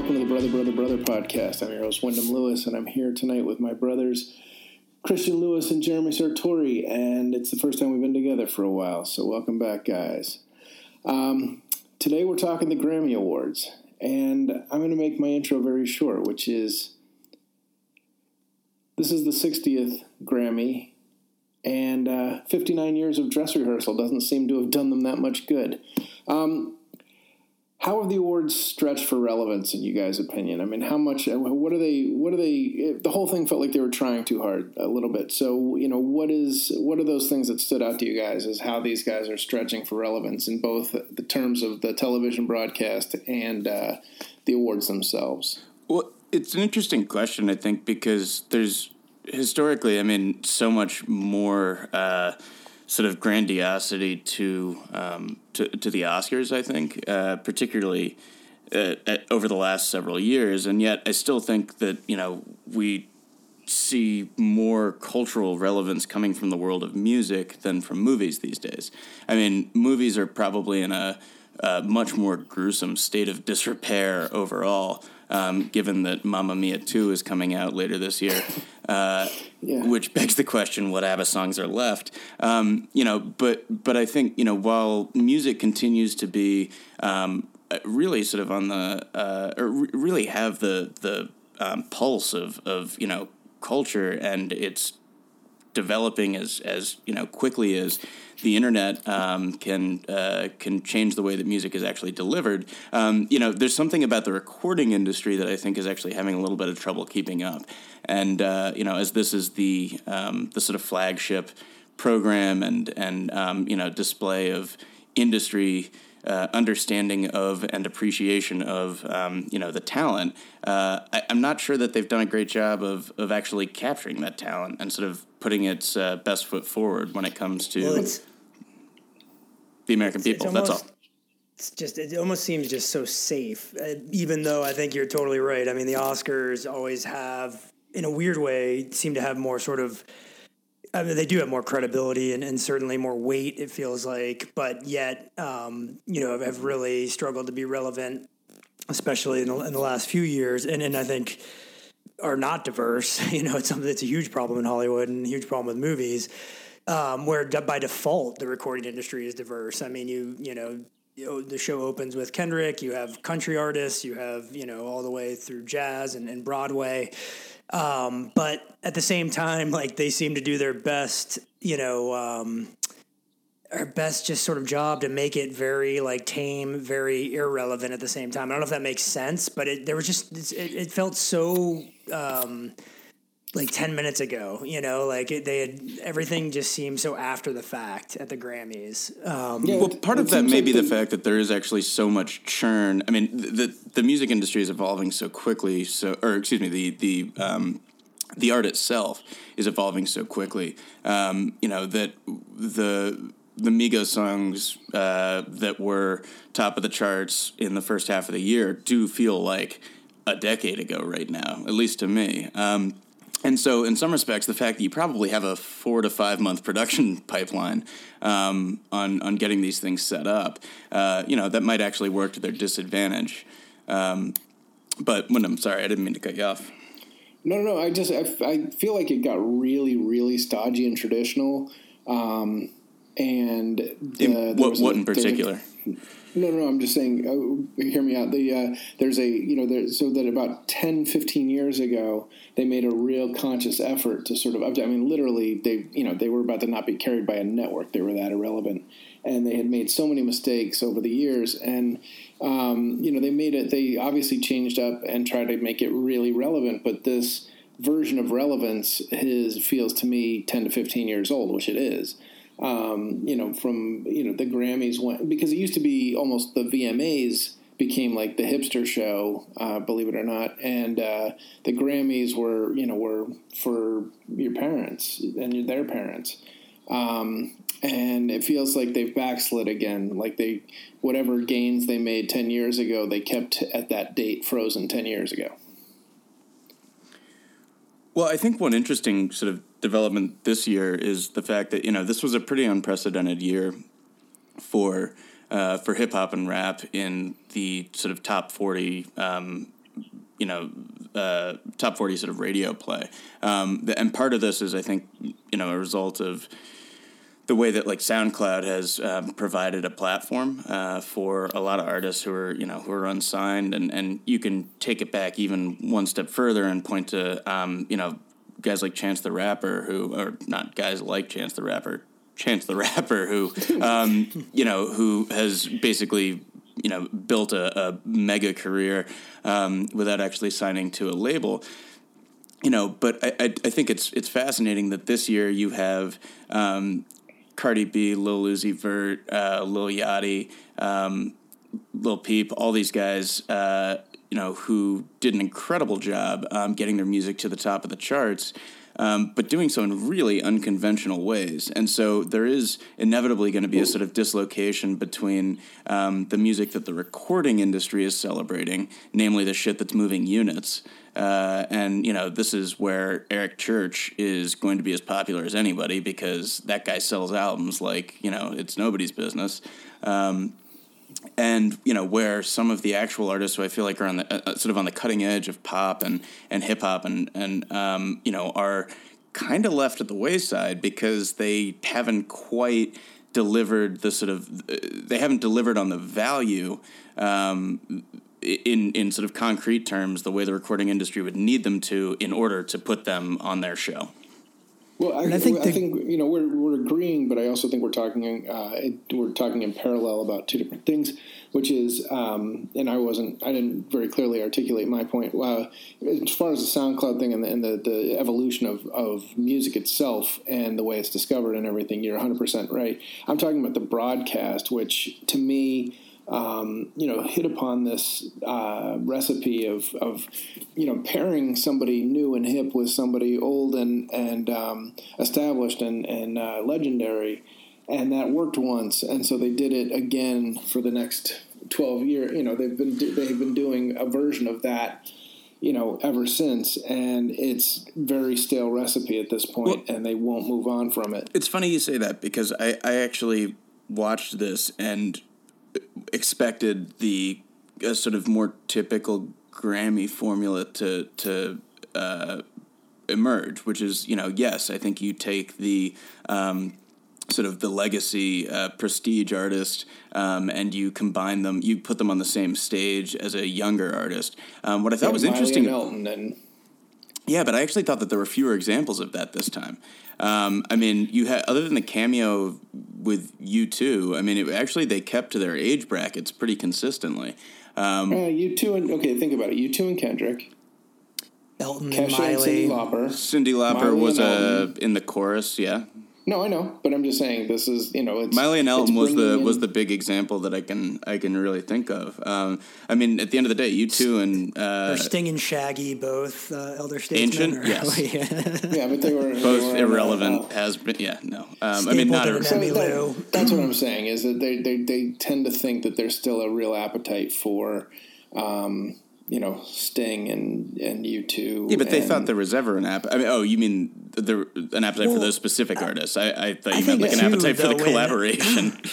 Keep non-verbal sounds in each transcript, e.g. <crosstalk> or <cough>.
Welcome to the Brother, Brother, Brother podcast. I'm your host, Wyndham Lewis, and I'm here tonight with my brothers, Christian Lewis and Jeremy Sartori, and it's the first time we've been together for a while, so welcome back, guys. Um, today we're talking the Grammy Awards, and I'm going to make my intro very short, which is this is the 60th Grammy, and uh, 59 years of dress rehearsal doesn't seem to have done them that much good. Um, how have the awards stretched for relevance in you guys' opinion? I mean, how much? What are they? What are they? The whole thing felt like they were trying too hard a little bit. So, you know, what is? What are those things that stood out to you guys as how these guys are stretching for relevance in both the terms of the television broadcast and uh, the awards themselves? Well, it's an interesting question, I think, because there's historically, I mean, so much more. Uh, sort of grandiosity to um, to, to the Oscars. I think, uh, particularly uh, at, over the last several years, and yet I still think that you know we see more cultural relevance coming from the world of music than from movies these days. I mean, movies are probably in a, a much more gruesome state of disrepair overall um, given that Mamma Mia 2 is coming out later this year. Uh, yeah. Which begs the question: What ABBA songs are left? Um, you know, but but I think you know while music continues to be um, really sort of on the uh, or really have the the um, pulse of of you know culture and it's developing as as you know quickly as the internet um, can uh, can change the way that music is actually delivered. Um, you know, there's something about the recording industry that I think is actually having a little bit of trouble keeping up. And uh, you know, as this is the um, the sort of flagship program and and um, you know display of industry uh, understanding of and appreciation of um, you know the talent. Uh, I, am not sure that they've done a great job of of actually capturing that talent and sort of putting its uh, best foot forward when it comes to well, the American people. Almost, That's all. It's just it almost seems just so safe. Uh, even though I think you're totally right. I mean, the Oscars always have, in a weird way, seem to have more sort of I mean, they do have more credibility and, and certainly more weight. It feels like, but yet, um, you know, have really struggled to be relevant, especially in the, in the last few years. And and I think are not diverse. <laughs> You know, it's something that's a huge problem in Hollywood and a huge problem with movies, um, where by default the recording industry is diverse. I mean, you you know. The show opens with Kendrick. You have country artists. You have you know all the way through jazz and, and Broadway. Um, but at the same time, like they seem to do their best, you know, um, our best just sort of job to make it very like tame, very irrelevant at the same time. I don't know if that makes sense, but it there was just it, it felt so um, like 10 minutes ago you know like it, they had everything just seemed so after the fact at the grammys. Um, yeah, well part of that may like be the, the fact that there is actually so much churn. I mean the the music industry is evolving so quickly so or excuse me the the um, the art itself is evolving so quickly. Um, you know that the the Migos songs uh, that were top of the charts in the first half of the year do feel like a decade ago right now, at least to me. Um, and so, in some respects, the fact that you probably have a four to five month production <laughs> pipeline um, on on getting these things set up, uh, you know, that might actually work to their disadvantage. Um, but Wyndham, sorry, I didn't mean to cut you off. No, no, no. I just I, I feel like it got really, really stodgy and traditional. Um, and the, in, what, what a, in particular? No, no, I'm just saying. Uh, hear me out. The uh, there's a you know there so that about 10, 15 years ago they made a real conscious effort to sort of. I mean, literally, they you know they were about to not be carried by a network. They were that irrelevant, and they had made so many mistakes over the years. And um, you know they made it. They obviously changed up and tried to make it really relevant. But this version of relevance is feels to me ten to fifteen years old, which it is um, you know, from you know the Grammys went because it used to be almost the VMAs became like the hipster show, uh, believe it or not, and uh, the Grammys were you know were for your parents and their parents. Um, and it feels like they've backslid again. Like they, whatever gains they made ten years ago, they kept at that date frozen ten years ago. Well, I think one interesting sort of development this year is the fact that you know this was a pretty unprecedented year for uh, for hip hop and rap in the sort of top forty. Um, you know, uh, top forty sort of radio play, um, and part of this is, I think, you know, a result of the way that like SoundCloud has um, provided a platform uh, for a lot of artists who are you know who are unsigned, and and you can take it back even one step further and point to um, you know guys like Chance the Rapper who or not guys like Chance the Rapper, Chance the <laughs> Rapper who um, you know who has basically you know built a, a mega career um, without actually signing to a label. You know, but I, I, I, think it's it's fascinating that this year you have um, Cardi B, Lil Uzi Vert, uh, Lil Yachty, um, Lil Peep, all these guys, uh, you know, who did an incredible job um, getting their music to the top of the charts. Um, but doing so in really unconventional ways. And so there is inevitably going to be a sort of dislocation between um, the music that the recording industry is celebrating, namely the shit that's moving units, uh, and you know, this is where Eric Church is going to be as popular as anybody because that guy sells albums like you know it's nobody's business. Um, and you know where some of the actual artists who I feel like are on the uh, uh sort of on the cutting edge of pop and and hip hop and and um, you know are kind of left at the wayside because they haven't quite delivered the sort of uh, they haven't delivered on the value um, in in sort of concrete terms the way the recording industry would need them to in order to put them on their show. Well, I, I, think, I think you know we're we're agreeing, but I also think we're talking uh, we're talking in parallel about two different things, which is, um, and I wasn't I didn't very clearly articulate my point. Uh, as far as the SoundCloud thing and the, and the, the evolution of, of music itself and the way it's discovered and everything, you're 100 percent right. I'm talking about the broadcast, which to me um, you know, hit upon this uh, recipe of, of, you know, pairing somebody new and hip with somebody old and and um, established and and uh, legendary, and that worked once, and so they did it again for the next twelve years. You know, they've been they've been doing a version of that. You know, ever since, and it's very stale recipe at this point, well, and they won't move on from it. It's funny you say that because I, I actually watched this and expected the uh, sort of more typical Grammy formula to to uh, emerge, which is you know yes, I think you take the um, sort of the legacy uh, prestige artist um, and you combine them, you put them on the same stage as a younger artist. Um, what I thought yeah, was Miley interesting. And Elton and yeah, but I actually thought that there were fewer examples of that this time. Um, I mean, you had other than the cameo with U2. I mean, it, actually they kept to their age brackets pretty consistently. Um, uh, U2 and okay, think about it. U2 and Kendrick. Elton, Kesha Miley, and Cyndi Lauper. Cyndi Lauper was uh, in the chorus, yeah. No, I know, but I'm just saying this is you know it's Miley and Elton was the in... was the big example that I can I can really think of. Um, I mean, at the end of the day, you two and uh, or Sting and Shaggy both uh, elder statesmen. Ancient, yes, <laughs> yeah, but they were both they were, irrelevant. Uh, has been, yeah, no. Um, I mean, not a, so that, that's what I'm saying is that they, they they tend to think that there's still a real appetite for. Um, you know Sting and and U2. Yeah, but they thought there was ever an app. I mean, oh, you mean there an appetite well, for those specific artists? I, I thought you I meant like an appetite for the collaboration. <laughs>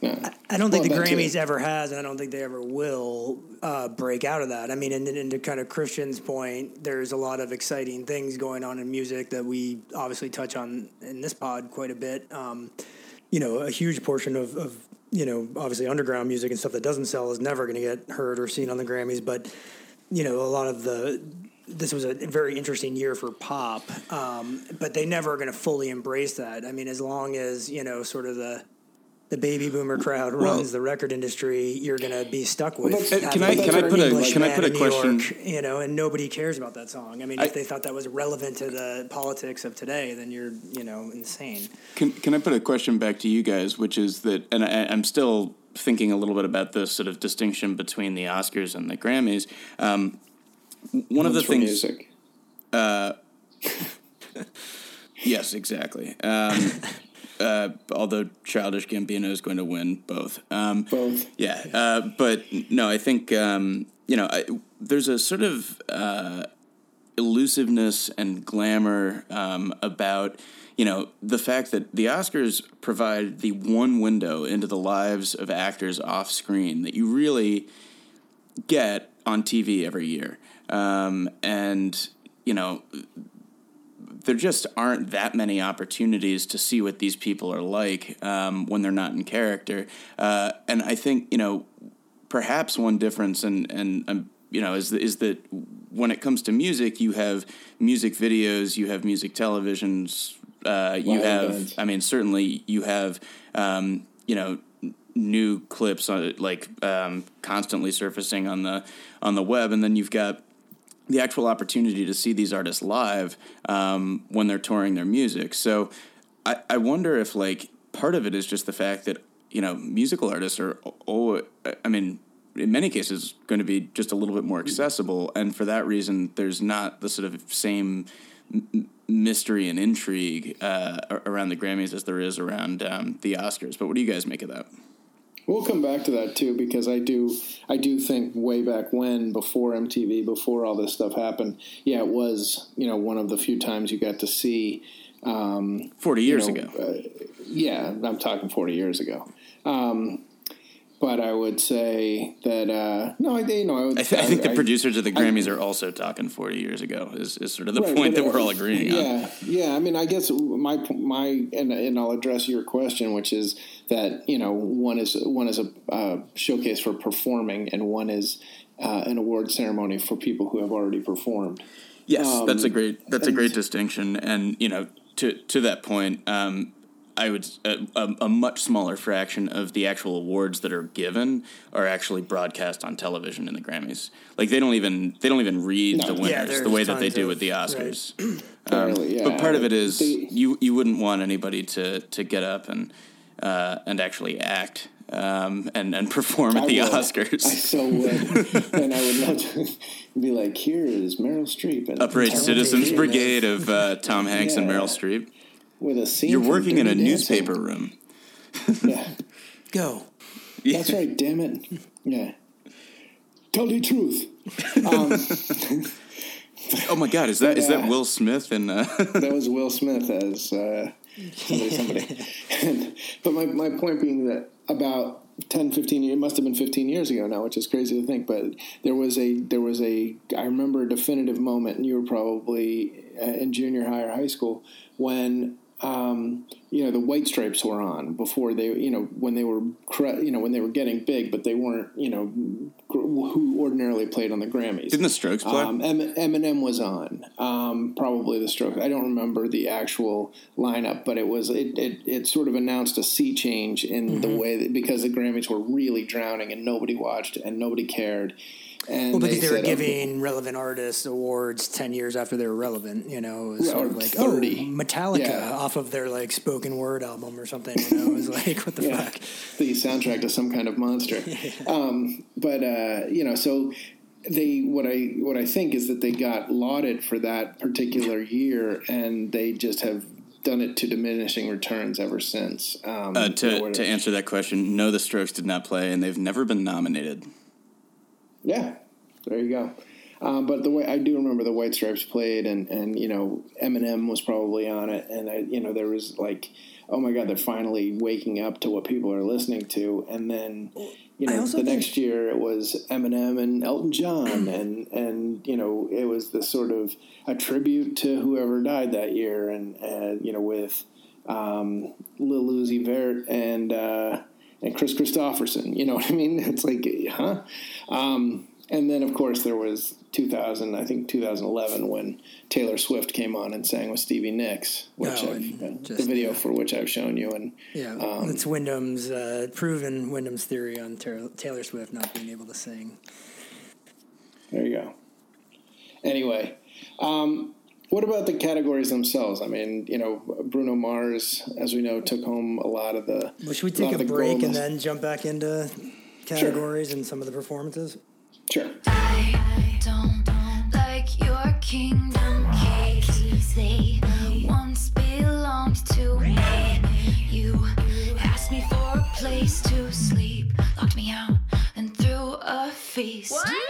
Yeah. I don't think well, the Grammys ever has, and I don't think they ever will uh, break out of that. I mean, and, and to kind of Christian's point, there's a lot of exciting things going on in music that we obviously touch on in this pod quite a bit. Um, you know, a huge portion of, of you know, obviously underground music and stuff that doesn't sell is never going to get heard or seen on the Grammys. But you know, a lot of the this was a very interesting year for pop, um, but they never are going to fully embrace that. I mean, as long as you know, sort of the the baby boomer crowd well, runs the record industry, you're going to be stuck with. Well, can I can I put a can I put a question? York, you know, and nobody cares about that song. I mean, I, if they thought that was relevant to the politics of today, then you're you know insane. Can Can I put a question back to you guys, which is that, and I, I'm still thinking a little bit about this sort of distinction between the Oscars and the Grammys. Um, one of the things. Music. Uh, <laughs> yes, exactly. Um, uh, although Childish Gambino is going to win both. Um, both. Yeah, uh, but no, I think um, you know I, there's a sort of uh, elusiveness and glamour um, about you know the fact that the Oscars provide the one window into the lives of actors off screen that you really get on TV every year, um, and you know there just aren't that many opportunities to see what these people are like um, when they're not in character. Uh, and I think you know perhaps one difference, and and um, you know, is is that when it comes to music, you have music videos, you have music televisions, uh, you have. I mean, certainly you have. Um, you know new clips on like um, constantly surfacing on the on the web, and then you've got the actual opportunity to see these artists live um, when they're touring their music. So I, I wonder if like part of it is just the fact that you know musical artists are oh I mean in many cases going to be just a little bit more accessible and for that reason there's not the sort of same mystery and intrigue uh, around the Grammys as there is around um, the Oscars. But what do you guys make of that? We'll come back to that too because I do I do think way back when before MTV before all this stuff happened yeah it was you know one of the few times you got to see um, forty years you know, ago. uh, yeah I'm talking forty years ago. Um, but I would say that uh, no, I you know I, would, I, th- I think I, the producers of the Grammys I, are also talking forty years ago. Is, is sort of the right, point that we're all agreeing yeah, on. Yeah, yeah. I mean, I guess my my and, and I'll address your question, which is that you know one is one is a uh, showcase for performing, and one is uh, an award ceremony for people who have already performed. Yes, um, that's a great that's a great distinction, and you know to to that point. Um, I would a, a, a, much smaller fraction of the actual awards that are given are actually broadcast on television in the Grammys. Like they don't even they don't even read no. the winners yeah, the way that they do with the Oscars. Right. Um, <clears throat> yeah. But part of it is they, you you wouldn't want anybody to to get up and uh, and actually act um, and and perform at I the would. Oscars. I so would, <laughs> and I would love to be like, here is Meryl Streep and Upright Citizens Brigade of uh, Tom Hanks yeah. and Meryl Streep with a scene. You're working in a dancing. newspaper room. yeah. <laughs> Go. Yeah. That's right. Damn it. Yeah. Tell the truth. Um, oh my God! Is that but, is that Will Smith and? Uh... <laughs> that was Will Smith as uh, somebody. somebody. and, <laughs> but my my point being that about 10 15 years it must have been 15 years ago now which is crazy to think but there was a there was a i remember a definitive moment and you were probably uh, in junior high or high school when um, you know the white stripes were on before they you know when they were you know when they were getting big but they weren't you know who ordinarily played on the Grammys. Didn't the Strokes play? Um, Eminem was on um, probably the Strokes. I don't remember the actual lineup but it was it it, it sort of announced a sea change in mm-hmm. the way that because the Grammys were really drowning and nobody watched and nobody cared and well, because they, they were giving okay. relevant artists awards ten years after they were relevant, you know, it was sort of like 30. oh Metallica yeah. off of their like spoken word album or something. You know, it was like what the yeah. fuck, the soundtrack to some kind of monster. <laughs> um, but uh, you know, so they what I what I think is that they got lauded for that particular year, and they just have done it to diminishing returns ever since. Um, uh, to to answer that question, no, the Strokes did not play, and they've never been nominated. Yeah, there you go. Um, but the way I do remember the White Stripes played, and and you know Eminem was probably on it, and I, you know there was like, oh my God, they're finally waking up to what people are listening to, and then you know the next year it was Eminem and Elton John, <clears throat> and and you know it was the sort of a tribute to whoever died that year, and uh, you know with um, Lil Uzi Vert and. Uh, and Kris Kristofferson. You know what I mean? <laughs> It's like, huh? Um, and then, of course, there was 2000, I think 2011, when Taylor Swift came on and sang with Stevie Nicks, which oh, just, the video for which I've shown you. And yeah, um, it's Wyndham's uh, proven Wyndham's theory on Taylor Swift not being able to sing. There you go. Anyway, um, what about the categories themselves? I mean, you know, Bruno Mars, as we know, took home a lot of the. Well, should we take a, a break and then jump back into categories sure. and some of the performances? Sure. I don't like your kingdom keys. They once belonged to me. You asked me for a place to sleep, locked me out, and threw a feast. What?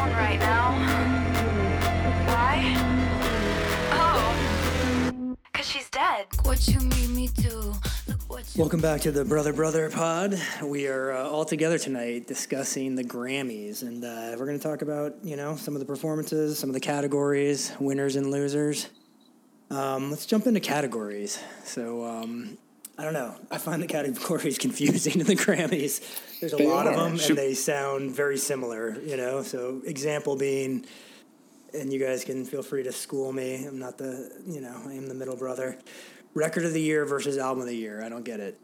come to the phone right now. Why? Oh, cause she's dead. What you made me do. Look what you Welcome back to the Brother Brother Pod. We are uh, all together tonight discussing the Grammys, and uh, we're going to talk about you know some of the performances, some of the categories, winners and losers. Um, let's jump into categories. So um, I don't know. I find the categories <laughs> confusing in the Grammys. There's a They lot of them, Should- and they sound very similar. You know. So example being. And you guys can feel free to school me. I'm not the, you know, I am the middle brother. Record of the year versus album of the year. I don't get it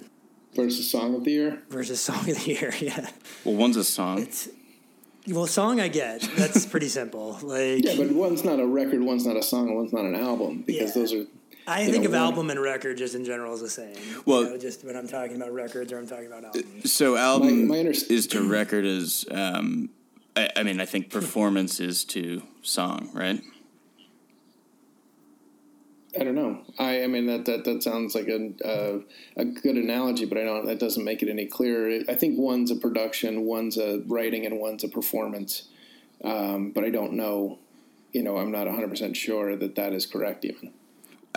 versus song of the year. versus song of the year. <laughs> Yeah. Well, one's a song. It's well, song I get. That's pretty simple. <laughs> Like Yeah, but one's not a record, one's not a song, one's not an album because Yeah. those are. I think know, of one- album and record just in general as the same. Well- you know, just when I'm talking about records or I'm talking about albums. So album My- my underst- is to record is. Um, I, I mean, I think performance is to song, right? I don't know. I, I mean that, that that sounds like a uh, a good analogy, but I don't. That doesn't make it any clearer. I think one's a production, one's a writing, and one's a performance. Um, but I don't know. You know, I'm not 100 percent sure that that is correct. Even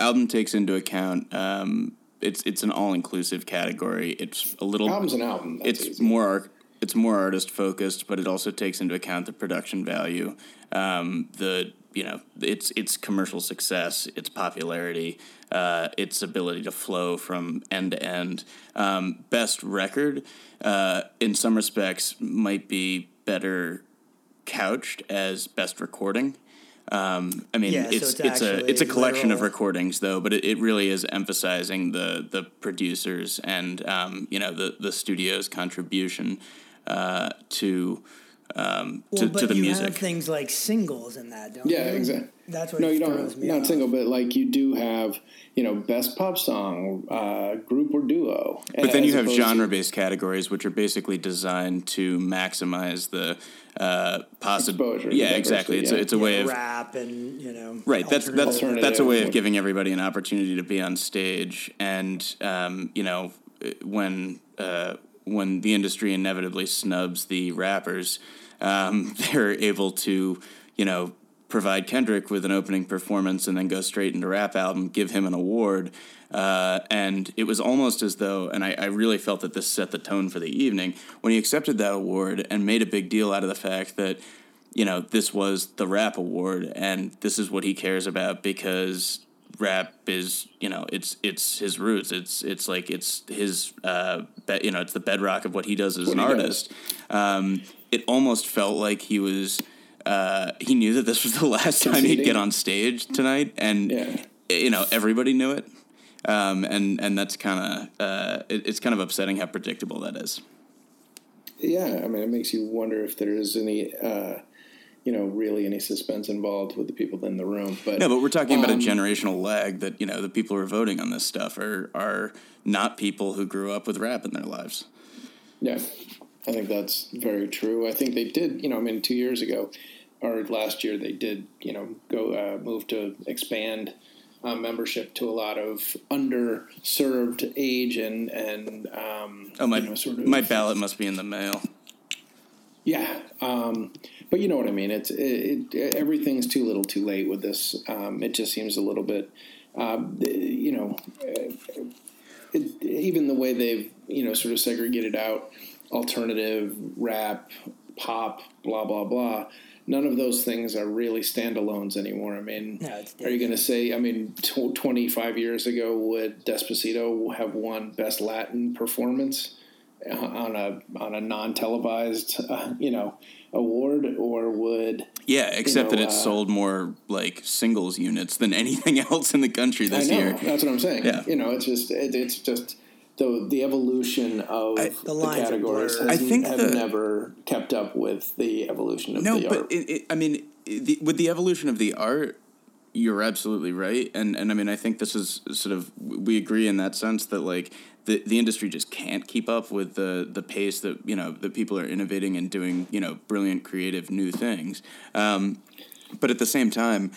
Album takes into account. Um, it's it's an all inclusive category. It's a little. album's an album. That's it's easy. more it's more artist focused, but it also takes into account the production value, um, the you know its its commercial success, its popularity, uh, its ability to flow from end to end. Um, best record, uh, in some respects, might be better couched as best recording. Um, I mean, Yeah, so it's it's it's, a it's a collection of recordings though, but it, it really is emphasizing the the producers and um, you know the the studio's contribution uh, to um, Well, to, but to the you music. have things like singles in that, don't you? Yeah, exactly. That's what no, you don't. me Not off. single, but like you do have, you know, best pop song, uh, group or duo. But then you have genre-based categories, which are basically designed to maximize the uh, possible. Exposure, Yeah, diversity, exactly. It's a, it's a way of rap and you know. Right. That's that's that's a way of giving everybody an opportunity to be on stage, and um, you know when uh, when the industry inevitably snubs the rappers, um, <laughs> they're able to you know provide Kendrick with an opening performance and then go straight into rap album, give him an award. Uh, and it was almost as though, and I, I really felt that this set the tone for the evening when he accepted that award and made a big deal out of the fact that you know, this was the rap award and this is what he cares about because rap is, you know, it's it's his roots. It's it's like it's his uh be, you know, it's the bedrock of what he does as What an artist. Um it almost felt like he was uh he knew that this was the <laughs> last time he'd get on stage tonight and Yeah. you know, everybody knew it. Um and and that's kind of uh it, it's kind of upsetting how predictable that is. Yeah, I mean, it makes you wonder if there is any, uh, you know, really any suspense involved with the people in the room. But No, but we're talking about a Um, generational lag that you know the people who are voting on this stuff are are not people who grew up with rap in their lives. Yeah, I think that's very true. I think they did, you know, I mean, two years ago or last year, they did, you know, go uh, move to expand uh, membership to a lot of underserved age and and um, Oh my! you know, sort of my ballot must be in the mail. Yeah, um, but you know what I mean. It's it, it, everything's too little, too late with this. Um, it just seems a little bit, um, you know, uh, it, even the way they've you know sort of segregated out alternative rap, pop, blah blah blah. None of those things are really standalones anymore. I mean, No, are you going to say? I mean, tw- twenty five years ago, would Despacito have won Best Latin Performance uh, on a on a non televised, uh, you know, award, or would Yeah, except know, that it uh, sold more like singles units than <laughs> anything else in the country I this know year. that's what I'm saying. Yeah. You know, it's just it, it's just the the evolution of I- the, The categories has, I think have the- never kept up with the evolution of No, the but art. it, it, I mean, the, with the evolution of the art, you're absolutely right, and and I mean, I think this is sort of we agree in that sense that like the the industry just can't keep up with the the pace that you know that people are innovating and doing you know brilliant creative new things, um, but at the same time.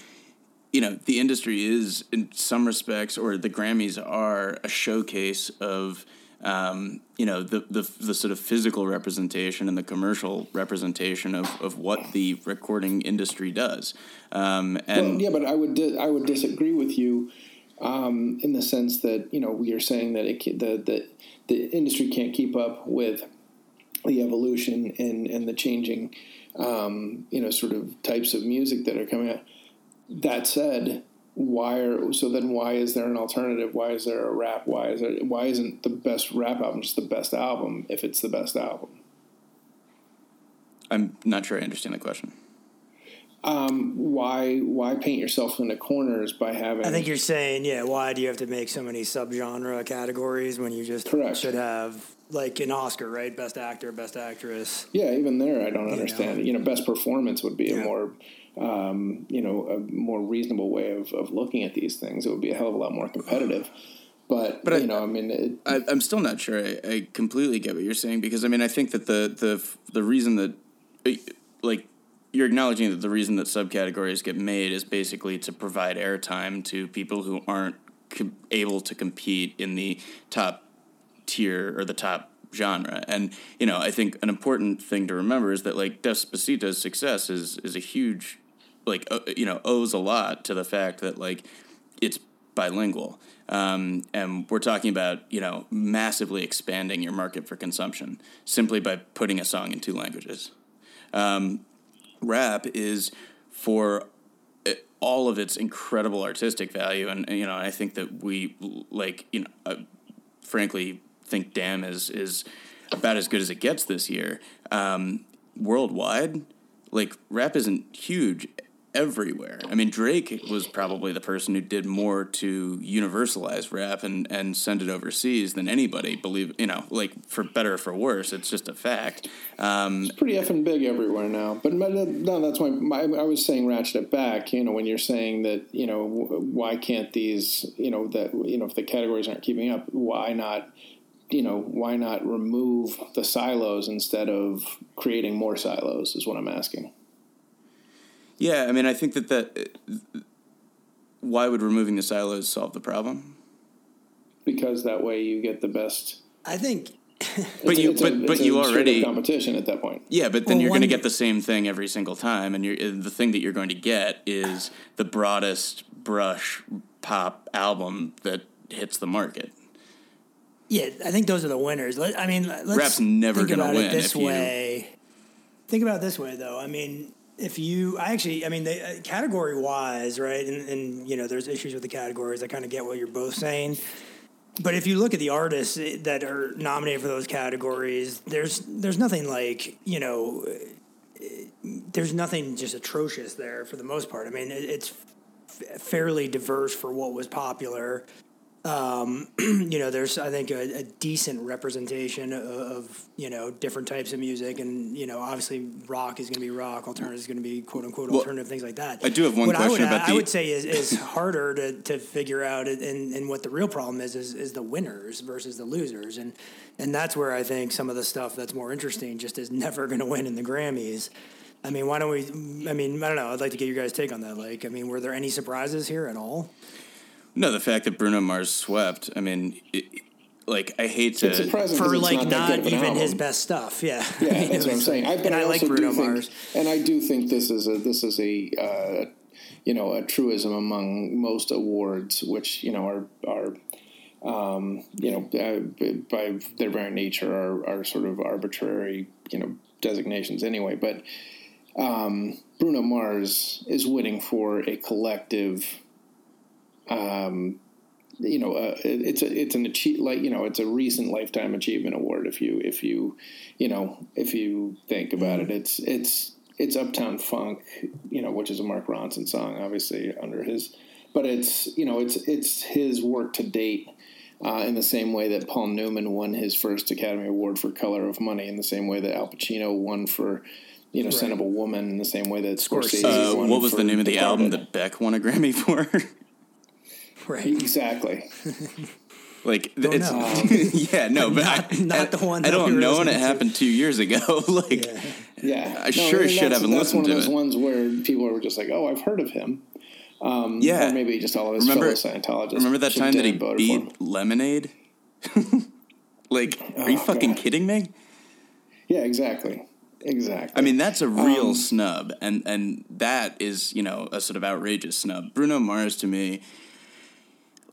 You know, the industry is, in some respects, or the Grammys are a showcase of um, you know the, the the sort of physical representation and the commercial representation of, of what the recording industry does. Um, and Well, yeah, but I would di- I would disagree with you um, in the sense that you know we are saying that it the, the the industry can't keep up with the evolution and and the changing um, you know sort of types of music that are coming out. That said, why are so then why is there an alternative? Why is there a rap? Why is there why isn't the best rap album just the best album if it's the best album? I'm not sure I understand the question. Um, why why paint yourself into corners by having I think you're saying, yeah, why do you have to make so many subgenre categories when you just Correct. should have like an Oscar, right? Best actor, best actress. Yeah, even there, I don't understand. know. You know, best performance would be a more, um, you know, a more reasonable way of, of looking at these things. It would be a hell of a lot more competitive. But, But I- you know, I mean, it, I, I'm still not sure I, I completely get what you're saying because I mean I think that the the the reason that like you're acknowledging that the reason that subcategories get made is basically to provide airtime to people who aren't co- able to compete in the top tier or the top genre. And you know, I think an important thing to remember is that like Despacito's success is is a huge like uh, you know owes a lot to the fact that like it's bilingual. Um, and we're talking about you know massively expanding your market for consumption simply by putting a song in two languages. Um, rap is for uh, all of its incredible artistic value, and, and, you know I think that we like you know uh, frankly think Damn is is about as good as it gets this year. Um, worldwide, like rap isn't huge everywhere. I mean, Drake was probably the person who did more to universalize rap and, and send it overseas than anybody. Believe you know, like for better or for worse, it's just a fact. Um, pretty effing big everywhere now. But my- no, that's why my, I was saying ratchet it back. You know, when you're saying that, you know, why can't these, you know, that you know, if the categories aren't keeping up, why not? You know, why not remove the silos instead of creating more silos? Is what I'm asking. Yeah, I mean, I think that that why would removing the silos solve the problem? Because that way you get the best. I think <laughs> But you, It's a- but it's but you straight already competition at that point. Yeah, but then Well, you're going to get the same thing every single time, and you're the thing that you're going to get is the broadest brush pop album that hits the market. Yeah, I think those are the winners. Let, I mean, let's Rap's never think gonna about win it this if you- way. Think about it this way, though. I mean, if you, I actually, I mean, they, uh, category wise, right? And, and you know, there's issues with the categories. I kind of get what you're both saying. But if you look at the artists that are nominated for those categories, there's there's nothing like you know, uh, there's nothing just atrocious there for the most part. I mean, it, it's f- fairly diverse for what was popular um, <clears throat> you know, there's I think a, a decent representation of, of you know different types of music, and you know, obviously rock is going to be rock, alternative is going to be quote unquote alternative things like that. I do have one what I would, question about I the- would say is, is harder to, to figure out, and, and what the real problem is, is is the winners versus the losers, and and that's where I think some of the stuff that's more interesting just is never going to win in the Grammys. I mean, why don't we? I mean, I don't know. I'd like to get your guys' take on that. Like, I mean, were there any surprises here at all? No, the fact that Bruno Mars swept. I mean, it, like I hate to. It's surprising 'cause for like not, not, good of an even his best stuff. Yeah, Yeah, I mean, that's it what I'm <laughs> saying. I, and I, like also do Bruno think- Mars. and I do think this is a this is a uh, you know a truism among most awards, which you know are are um, you know uh, by their very nature are, are sort of arbitrary you know designations anyway. But um, Bruno Mars is winning for a collective. Um, you know, uh, it's a it's an achieve like you know it's a recent lifetime achievement award if you if you you know if you think about it. It's it's it's Uptown Funk you know which is a Mark Ronson song obviously under his but it's you know it's it's his work to date uh, in the same way that Paul Newman won his first Academy Award for Color of Money in the same way that Al Pacino won for you know Son of a Woman in the same way that Scorsese Uh, won what was for the name of the album that Beck won a Grammy <laughs> for? Right. exactly <laughs> like Don't it's know. <laughs> yeah no but Not- I, not I, the one I that we don't were know and it to. happened two years ago <laughs> like Yeah. Yeah, I sure mean, should have That's listened one to of those it. ones where people were just like, "Oh, I've heard of him," um, Yeah. or maybe just all of his Remember- fellow Scientologists. remember that time that he have voted beat Lemonade like are you Oh, fucking God. kidding me Yeah, exactly, exactly. I mean, that's a real Um, snub, and and that is you know a sort of outrageous snub. Bruno Mars to me,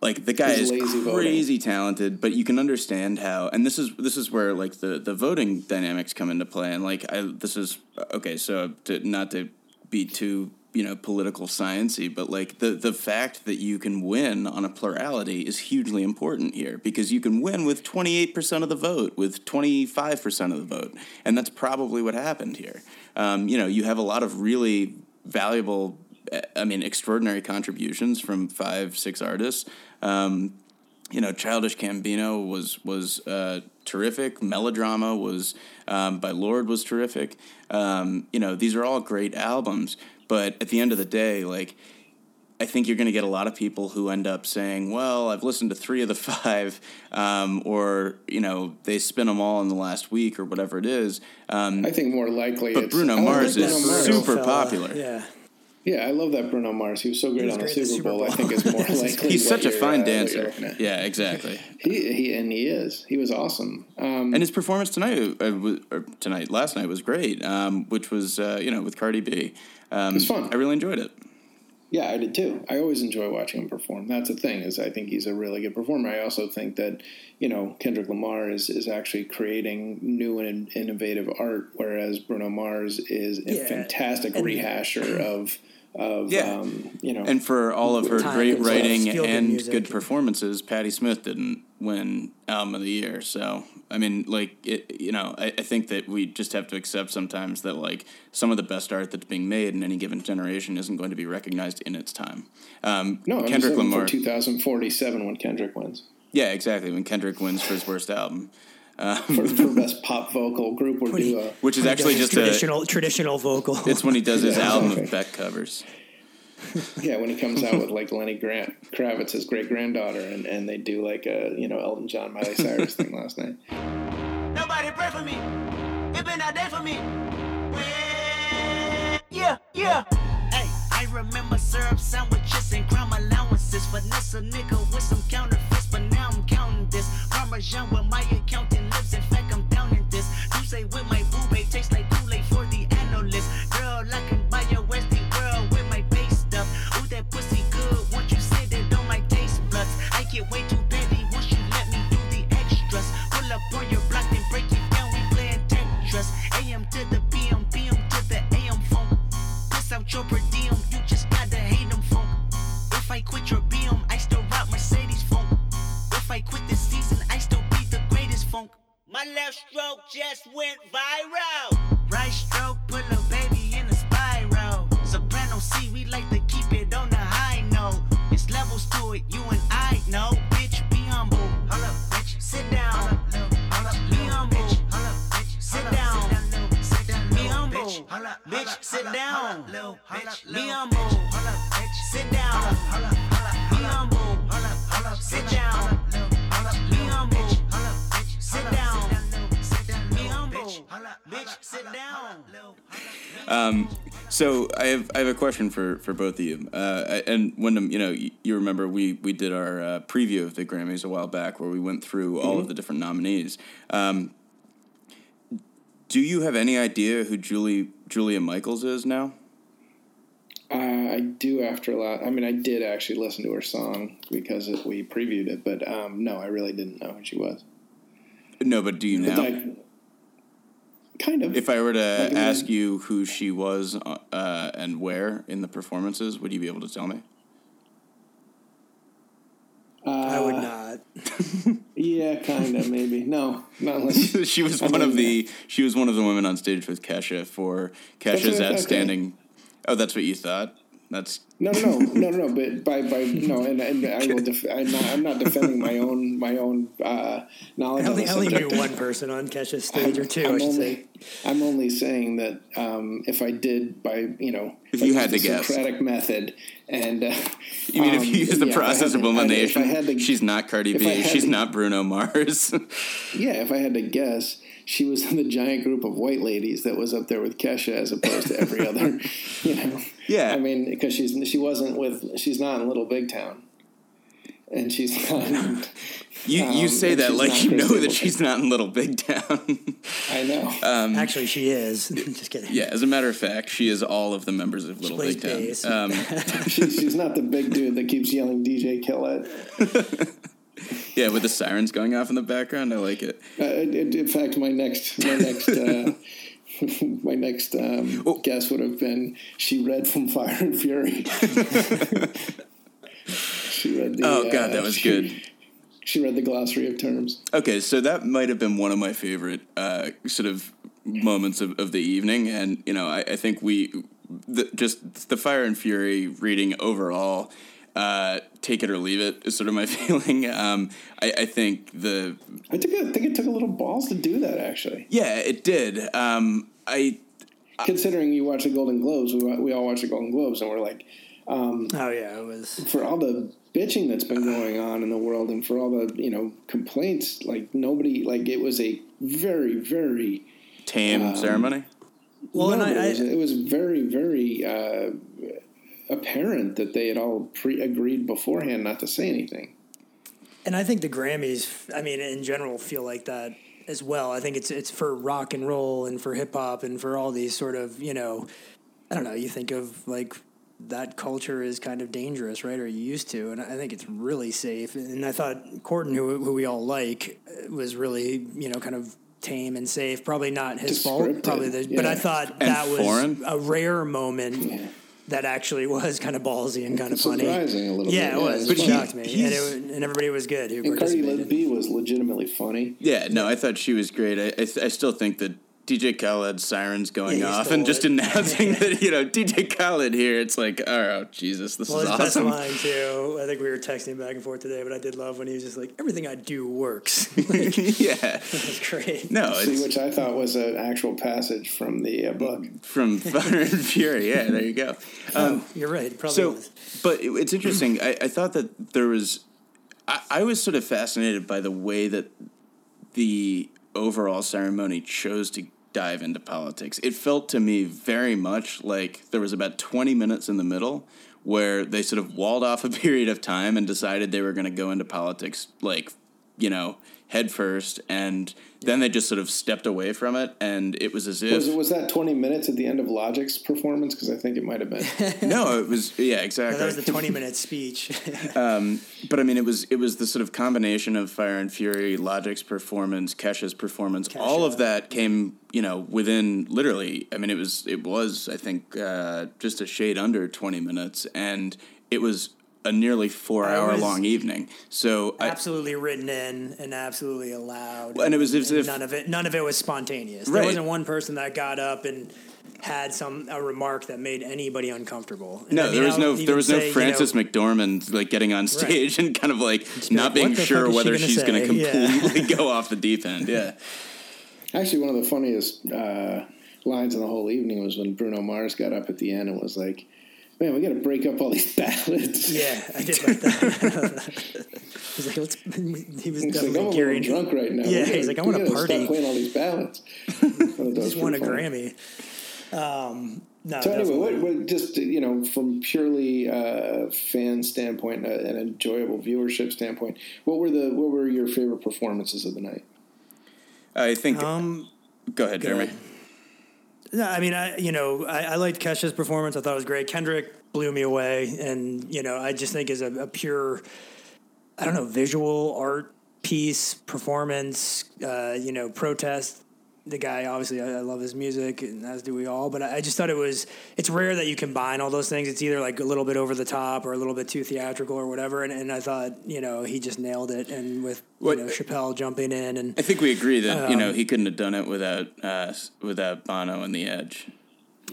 like the guy Is is lazy voting. crazy talented, but you can understand how. And this is this is where like the the voting dynamics come into play, and like I this is okay. So to, not to be too you know political sciency, but like the the fact that you can win on a plurality is hugely important here because you can win with twenty eight percent of the vote, with twenty five percent of the vote, and that's probably what happened here. Um, you know, you have a lot of really valuable, eh, I mean, extraordinary contributions from five six artists. Um, you know, Childish Gambino was was uh, terrific. Melodrama was um, by Lord was terrific. Um, you know, these are all great albums, but at the end of the day, like. I think you're going to get a lot of people who end up saying, "Well, I've listened to three of the <laughs> five, um, or you know, they spin them all in the last week, or whatever it is." Um, I think more likely. But it's, Bruno I like Mars Bruno is Mars. super Fella, popular. Yeah. Yeah, I love that Bruno Mars. He was so great was on the great the Super Bowl. I think it's more <laughs> likely. he's such a fine uh, dancer. Yeah, exactly. <laughs> He, he and he is. He was awesome. Um, And his performance tonight, uh, or tonight, last night was great, um, which was uh, you know with Cardi B. Um, was fun. I really enjoyed it. Yeah, I did too. I always enjoy watching him perform. That's the thing is I think he's a really good performer. I also think that you know Kendrick Lamar is is actually creating new and innovative art, whereas Bruno Mars is a Yeah, fantastic and- rehasher <clears throat> of of Yeah. um, you know And for all of her great writing feel-good and good performances, Patti Smith didn't win Album of the Year. So I mean, like it, you know, I, I think that we just have to accept sometimes that like some of the best art that's being made in any given generation isn't going to be recognized in its time. Um, no I'm Kendrick just Lamar. for 2047 when Kendrick wins yeah, exactly. When Kendrick wins for his worst album. for, for best <laughs> pop vocal group or duo. Which is actually just a traditional traditional vocal. It's when he does his Yeah, album okay. of Beck covers. <laughs> Yeah, when he comes out with like Lenny Grant Kravitz's great granddaughter, and, and they do like a you know Elton John Miley Cyrus thing last night. Nobody pray for me. It been a day for me. Yeah, yeah. Hey, I remember syrup sandwiches and crime allowances. Finesse a nigga with some counterfeits, but now I'm counting this. Parmesan with my accountant lips. In fact, My left stroke just went viral. Right stroke put a baby in a spiral. Soprano C, we like to keep it on the high note. It's levels to it, you and I know. Bitch, be humble. Hold up, bitch. Sit down. Hold up, little, hold up, be humble. Hold up, bitch. Sit down. Sit down, be humble. Bitch, sit down. Be humble. Sit down. Be humble. Sit down. Sit down. Um, so I have I have a question for, for both of you. Uh, and Wyndham, you know, you, you remember we we did our uh, preview of the Grammys a while back, where we went through all of the different nominees. Um, do you have any idea who Julie Julia Michaels is now? Uh, I do after a lot. I mean, I did actually listen to her song because it, we previewed it, but um, no, I really didn't know who she was. No, but do you now? I, kind of. If I were to Like, I mean- ask you who she was uh, and where in the performances, would you be able to tell me? I would Uh, not. <laughs> Yeah, kind of maybe. No, not unless. <laughs> she was I one of mean, the she was one of the women on stage with Kesha for That's Kesha's what- okay. outstanding. Oh, that's what you thought. That's No, no, no, no, no, no. But by by no, and, and I will. Def- I'm not. I'm not defending my own my own uh, knowledge. I on only, the I only knew one person on Kesha's stage or two. I'm I should only, say. I'm only saying that um, if I did by you know If I you had the to guess. Socratic method and uh, <laughs> you mean if um, you use the yeah, process of elimination? If I had to, she's not Cardi if I B. had She's to- not Bruno Mars. <laughs> yeah, if I had to guess, she was in the giant group of white ladies that was up there with Kesha as opposed to every other. <laughs> You know. Yeah. I mean, because she's she wasn't with she's not in Little Big Town. And she's not. <laughs> you <laughs> Um, you say that like you know that Stapleton. she's not in Little Big Town. I know. Um, Actually, she is. Just kidding. yeah, as a matter of fact, she is all of the members of Little Big Town. Um, she's, she's not the big dude that keeps yelling DJ Khaled. Yeah, with the sirens going off in the background, I like it. Uh, in, in fact, my next my next uh, <laughs> my next um, Oh. guess would have been she read from Fire and Fury. <laughs> she read the. Oh god, uh, that was she- good. She read the glossary of terms. Okay, so that might have been one of my favorite uh, sort of moments of, of the evening, and you know, I, I think we the, just the Fire and Fury reading overall. Uh, take it or leave it is sort of my <laughs> feeling. Um, I, I think the I think I think it took a little balls to do that. Actually, yeah, it did. Um, I considering you watch the Golden Globes, we we all watch the Golden Globes, and we're like, Oh yeah, it was. for all the bitching that's been going on in the world and for all the you know complaints like nobody like it was a very very tame ceremony. Well, no, and I, it, was, I, it was very very uh, apparent that they had all pre agreed beforehand not to say anything and I think the Grammys, I mean, in general, feel like that as well. I think it's it's for rock and roll and for hip hop and for all these sort of you know, I don't know. You think of like that culture is kind of dangerous, right? Or you used to, and I think it's really safe. And I thought Corden, who who we all like, was really you know kind of tame and safe. Probably not his fault. Probably, the, but. I thought And that was foreign. a rare moment. That actually was kind of ballsy and kind of funny. surprising a little Yeah, bit it was. it's It But funny. shocked me, and, it, and everybody was good who and Cardi participated. B was legitimately funny Yeah, no, I thought she was great. I, I, I still think that DJ Khaled's sirens going Yeah, off and just it. announcing <laughs> that you know DJ Khaled here. It's like, oh Jesus, this Well, is his best awesome. line too. I think we were texting back and forth today, but I did love when he was just like, "Everything I do works." <laughs> like, <laughs> yeah, That's great. no, See, which I thought was an actual passage from the uh, book. from Fire and Fury. Yeah, there you go. Um, Oh, you're right. Probably so, was. but it, it's interesting. I, I thought that there was. I, I was sort of fascinated by the way that the overall ceremony chose to dive into politics. It felt to me very much like there was about 20 minutes in the middle where they sort of walled off a <laughs> period of time and decided they were going to go into politics like, you know, head first and then they just sort of stepped away from it and it was as if Was, was that 20 minutes at the end of Logic's performance? Because I think it might have been. <laughs> no it was yeah Yeah, exactly that was the 20 minute speech. <laughs> But I mean, it was it was the sort of combination of Fire and Fury, Logic's performance, Kesha's performance. All of that came, you know, within literally. I mean, it was it was I think uh, just a shade under twenty minutes, and it was a nearly four I hour long evening. So I, absolutely written in and absolutely allowed. and it was as if- none of it none of it was spontaneous. There wasn't one person that got up and had some a remark that made anybody uncomfortable. And I no, mean, there was no there was no say, you Frances know, McDormand like getting on stage and kind of like not like, being sure fuck is she whether she's going to say?" Yeah. completely <laughs> go off the deep end. Yeah. Actually, one of the funniest uh, lines in the whole evening was when Bruno Mars got up at the end and was like, "Man, we got to break up all these <laughs> ballads." Yeah, I did like that. <laughs> he's like, let's, he was He's like, I'm a definitely little carrying. drunk right now. Yeah, We he's gotta- like, I we wanna gotta party. Stop playing all these ballads. I thought that was Just won a pretty funny. Grammy. Um, no, So anyway, what, what, just you know, from purely uh, fan standpoint, uh, an enjoyable viewership standpoint, what were the what were your favorite performances of the night? I think. um, go ahead, Jeremy. ahead. I mean, I you know, I, I liked Kesha's performance. I thought it was great. Kendrick blew me away, and you know, I just think is a, a pure, I don't know, visual art piece, performance, uh, you know, protest the guy, obviously, I, I love his music, and as do we all. But I, I just thought it was. It's rare that you combine all those things. It's either like a little bit over the top or a little bit too theatrical or whatever. And, and I thought, you know, he just nailed it. And with What- you know Chappelle jumping in and I think we agree that you Um, know he couldn't have done it without uh, without Bono and the Edge.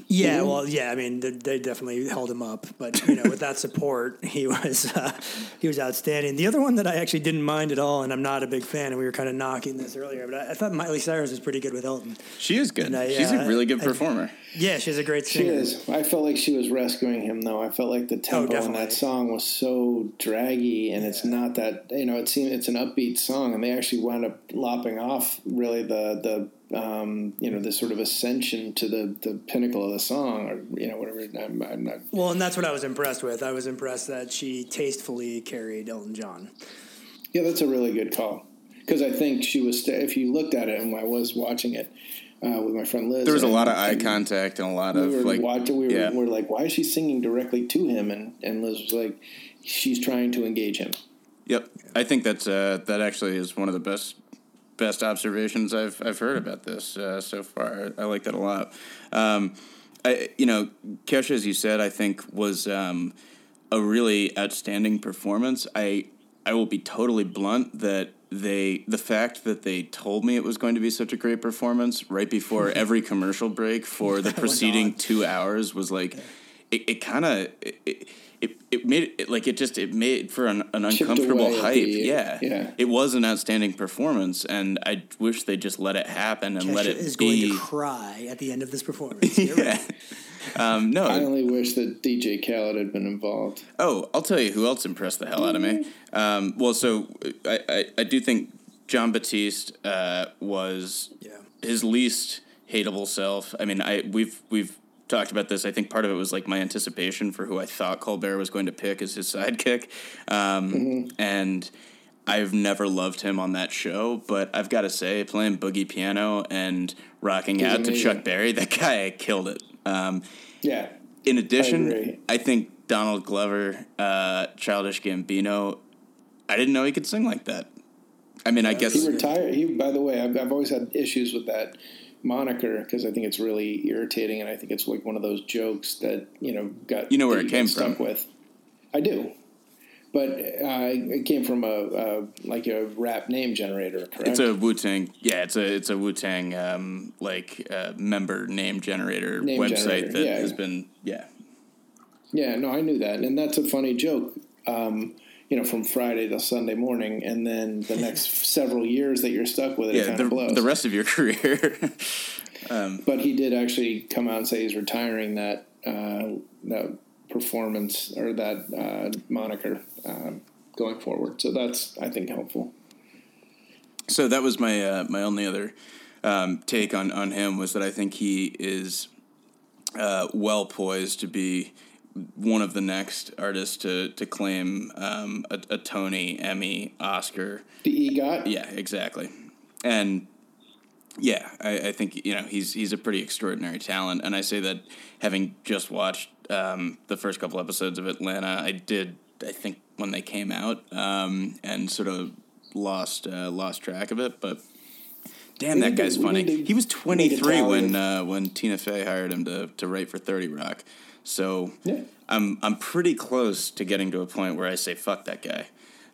Yeah, well, yeah. I mean, they, they definitely held him up, but you know, with that support, <laughs> he was uh, he was outstanding. The other one that I actually didn't mind at all, and I'm not a big fan, and we were kind of knocking this earlier, but I, I thought Miley Cyrus was pretty good with Elton. She is good. I, She's uh, a really good I- performer. Yeah, she's a great singer. She is. I felt like she was rescuing him, though. I felt like the tempo in that song was so draggy, and it's not that you know. It seemed it's an upbeat song, and they actually wound up lopping off really the the um, you know the sort of ascension to the the pinnacle of the song, or you know whatever. I'm, I'm not. Well, and that's what I was impressed with. I was impressed that she tastefully carried Elton John. Yeah, that's a really good call because I think she was. St- if you looked at it, and I was watching it uh, with my friend Liz, There was a lot of eye and contact and a lot We of were like watching. We were, yeah. we were like, "Why is she singing directly to him?" And and Liz was like, "She's trying to engage him." Yep, I think that's uh, that actually is one of the best best observations I've I've heard about this uh, so far. I, like that a lot. Um, I, you know, Kesha, as you said, I think was um, a really outstanding performance. I I will be totally blunt that they the fact that they told me it was going to be such a great performance right before <laughs> every commercial break for the preceding two hours was like it, it kind of it, it, it made it like it just it made for an, an uncomfortable hype the- yeah yeah. it was an outstanding performance and i wish they just let it happen and let Kesha it is going to cry at the end of this performance. <laughs> Get ready. yeah <laughs> um no I only wish that DJ Khaled had been involved. Oh, I'll tell you who else impressed the hell out of me. Um, well, so I, I, I do think Jon Batiste uh, was Yeah. his least hateable self. I mean, I we've we've talked about this. I think part of it was like my anticipation for who I thought Colbert was going to pick as his sidekick, um, and. I've never loved him on that show, but I've got to say, playing boogie piano and rocking out to. Chuck Berry, that guy killed it. Um, Yeah, in addition, agree. I, think Donald Glover, uh, Childish Gambino, I didn't know he could sing like that. I mean, I guess he retired. He, by the way, I've, I've always had issues with that moniker because I think it's really irritating, and I think it's like one of those jokes that you know got You know where it came stuck from. with. I do, but uh, it came from a, a like a rap name generator. Correct? it's a Wu Tang. Yeah, it's a it's a Wu Tang um, like uh, member name generator Name website generator, that yeah. has been yeah. Yeah, no, I knew that, and that's a funny joke. Um, you know, from Friday to Sunday morning, and then the next several years that you're stuck with it, it Yeah, kind the, of blows. the rest of your <laughs> career. but he did actually come out and say he's retiring that uh, that performance or that uh, moniker um, going forward. So that's I think helpful. So that was my uh, my only other um, take on on him was that I think he is uh, well poised to be one of the next artists to to claim um, a, a Tony, Emmy, Oscar. The EGOT. Yeah, exactly, and yeah, I, I think you know he's he's a pretty extraordinary talent, and I say that having just watched um, the first couple episodes of Atlanta, I did I think when they came out, um, and sort of lost uh, lost track of it, but. Damn, that guy's funny. He was 23 when uh, when Tina Fey hired him to, to write for 30 Rock. So Yeah. I'm I'm pretty close to getting to a point where I say fuck that guy.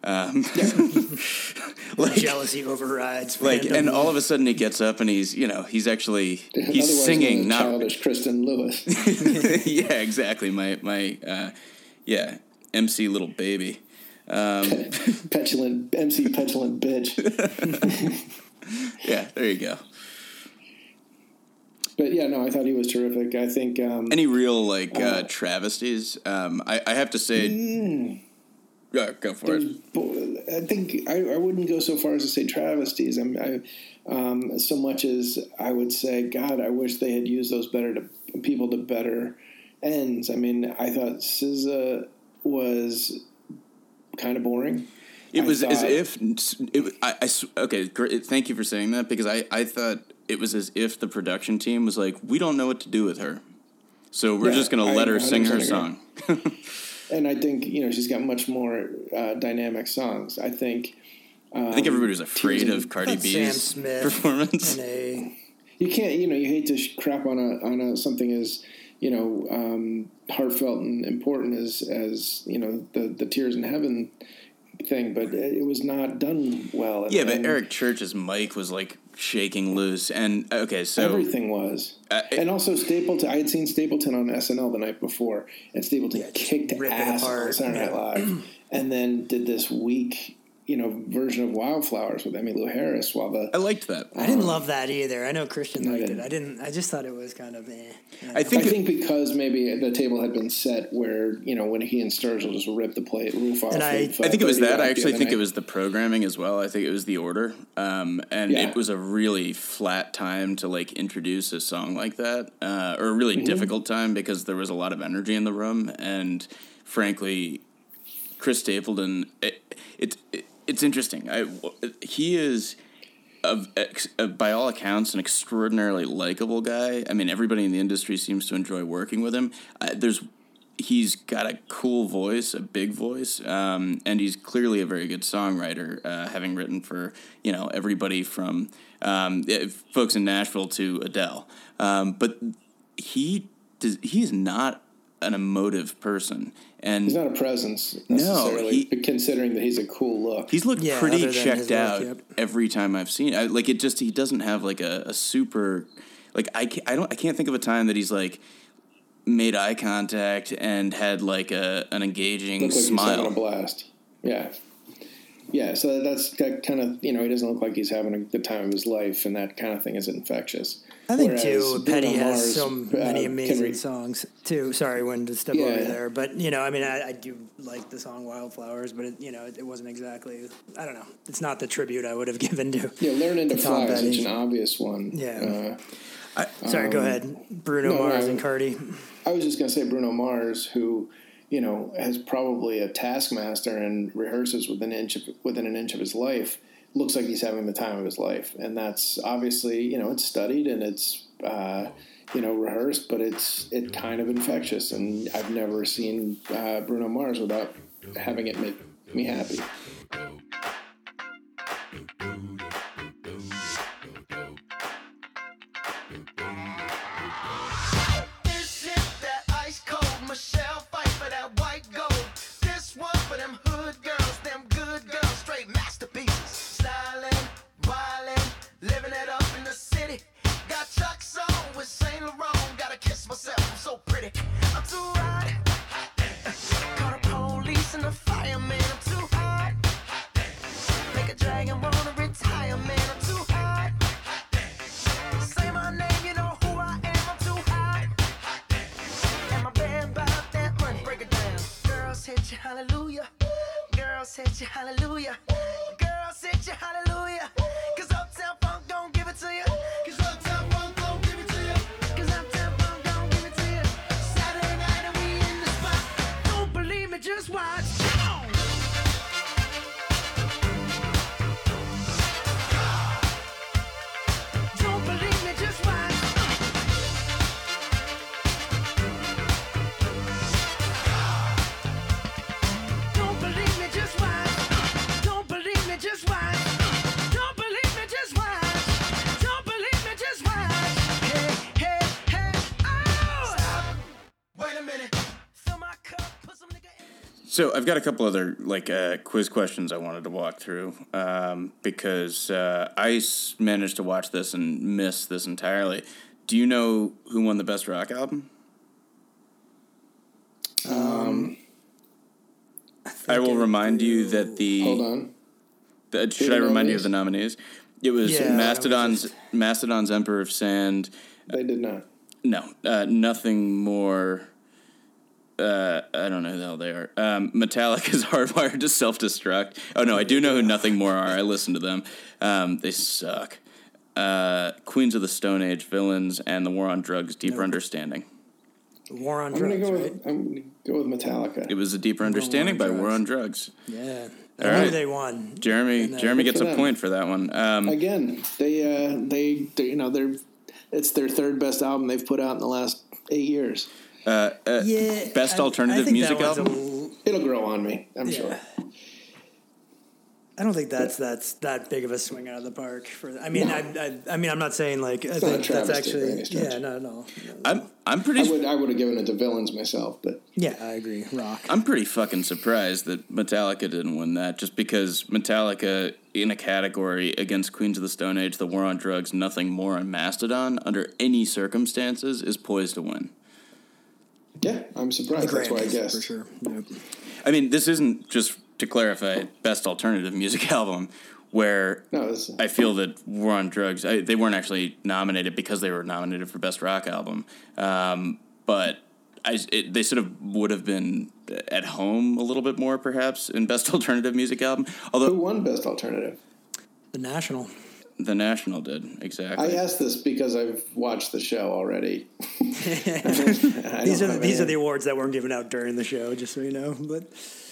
Um, <laughs> like Jealousy overrides. like fandom. and all of a sudden he gets up and he's you know he's actually he's Otherwise singing not childish Kristen Lewis. <laughs> yeah exactly my my uh, yeah MC little baby petulant MC petulant bitch. <laughs> yeah there you go But yeah, no, I thought he was terrific. I think um, any real like uh, travesties um, I I have to say yeah go for it I think I, I wouldn't go so far as to say travesties. I'm, I, um, so much as I would say, God, I wish they had used those better to people to better ends. I mean, I thought SZA was kind of boring. It was as if it, I, okay. Great, thank you for saying that because I, I thought it was as if the production team was like, we don't know what to do with her, so we're Yeah, just going to I let her sing her 100% song. <laughs> And I think you know she's got much more uh, dynamic songs. I think I think everybody was afraid of Cardi B's Smith performance. a you can't you know you hate to sh- crap on a on a something as you know um, heartfelt and important as as you know the the tears in heaven thing, but it was not done well. And- Yeah, but and Eric Church's mic was like shaking loose, and okay, so everything was, Uh, it- and also Stapleton. I had seen Stapleton on SNL the night before, and Stapleton Yeah, kicked ass on. Saturday Night Live, and then did this weak you know version of Wildflowers with Emmylou Harris, while the I liked that. I didn't love that either. I know Christian liked it. I didn't. I just thought it was kind of. Eh. I I think, it- think because maybe the table had been set where you know when he and Sturgill just ripped the plate roof off. And I- uh, I think it was that. I actually other think it was the programming as well. I think it was the order, um, and Yeah. it was a really flat time to like introduce a song like that, uh, or a really Mm-hmm. difficult time because there was a lot of energy in the room, and frankly, Chris Stapleton. It, it, it, it's interesting. I he is. Of, uh, by all accounts, an extraordinarily likable guy. I mean, everybody in the industry seems to enjoy working with him. Uh, there's he's got a cool voice, a big voice, um, and he's clearly a very good songwriter, uh, having written for you know everybody from um, eh, folks in Nashville to Adele. Um, but he does, he's not an emotive person, and He's not a presence necessarily, he- considering that he's a cool look. He's looked Yeah, pretty checked his look, out yep. every time I've seen. I, like it just he doesn't have like a, a super like I can't, I don't I can't think of a time that he's like made eye contact and had like a an engaging look like he's having a smile. blast. Yeah, yeah. So that's that kind of you know he doesn't look like he's having a, the time of his life, and that kind of thing is infectious. I think Whereas too. Bruno Petty has Mars, so uh, many can amazing re- songs too. Sorry, when to step Yeah. over there, but you know, I mean, I, I do like the song "Wildflowers," but it, you know, it, it wasn't exactly. I don't know. It's not the tribute I would have <laughs> given to. Yeah, learning to fly is such an obvious one. Yeah. Uh, Sorry, go ahead. Bruno Um, no, Mars no, and Cardi. I was just going to say Bruno Mars, who you know has probably a taskmaster and rehearses within an inch of, within an inch of his life. Looks like he's having the time of his life, and that's obviously you know it's studied and it's uh, you know rehearsed, but it's it kind of infectious. And I've never seen uh, Bruno Mars without having it make me happy. So I've got a couple other like uh, quiz questions I wanted to walk through um, because uh, I s- managed to watch this and miss this entirely. Do you know who won the best rock album? I will remind you that the Hold on. The, should the I remind you of the nominees? It was Yeah, I was Mastodon's just- Mastodon's Emperor of Sand. They did not. No, uh, nothing more. Uh, I don't know who the hell they are. Um, Metallica's <laughs> Hardwired to Self Destruct. Oh no, I do know who Nothing More are. I listen to them. Um, they suck. Uh, Queens of the Stone Age, Villains, and the War on Drugs, Deeper Understanding. War on I'm gonna drugs, go right? with I'm gonna go with Metallica. It was a Deeper Understanding by Drugs. War on Drugs. Yeah. All I knew they won. Jeremy, And, uh, Jeremy gets a them. point for that one. Um, Again, they uh, they they you know they're it's their third best album they've put out in the last eight years. Uh, uh, yeah. Best I- alternative I think music that a album? l- It'll grow on me, I'm Yeah. sure. I don't think that's that's that big of a swing out of the park. For I mean, No. I, I I mean, I'm not saying like I not think that's travesty by actually any stretch. yeah, no, no, I'm I'm I pretty would I would have given it to villains myself, but yeah, I agree. Rock. I'm pretty fucking surprised that Metallica didn't win that, just because Metallica in a category against Queens of the Stone Age, The War on Drugs, Nothing More, and Mastodon, under any circumstances, is poised to win. Yeah, I'm surprised. That's why I guess for sure. Yep. I mean, this isn't just to clarify best alternative music <laughs> album, where No, this I feel that War on Drugs, I, they weren't actually nominated because they were nominated for best rock album, um, but I, it, they sort of would have been at home a little bit more, perhaps, in best <laughs> alternative music album. Although who Although won best alternative? The National. The National did exactly. I asked this because I've watched the show already. <laughs> <laughs> These are these are the awards that weren't given out during the show, just so you know. But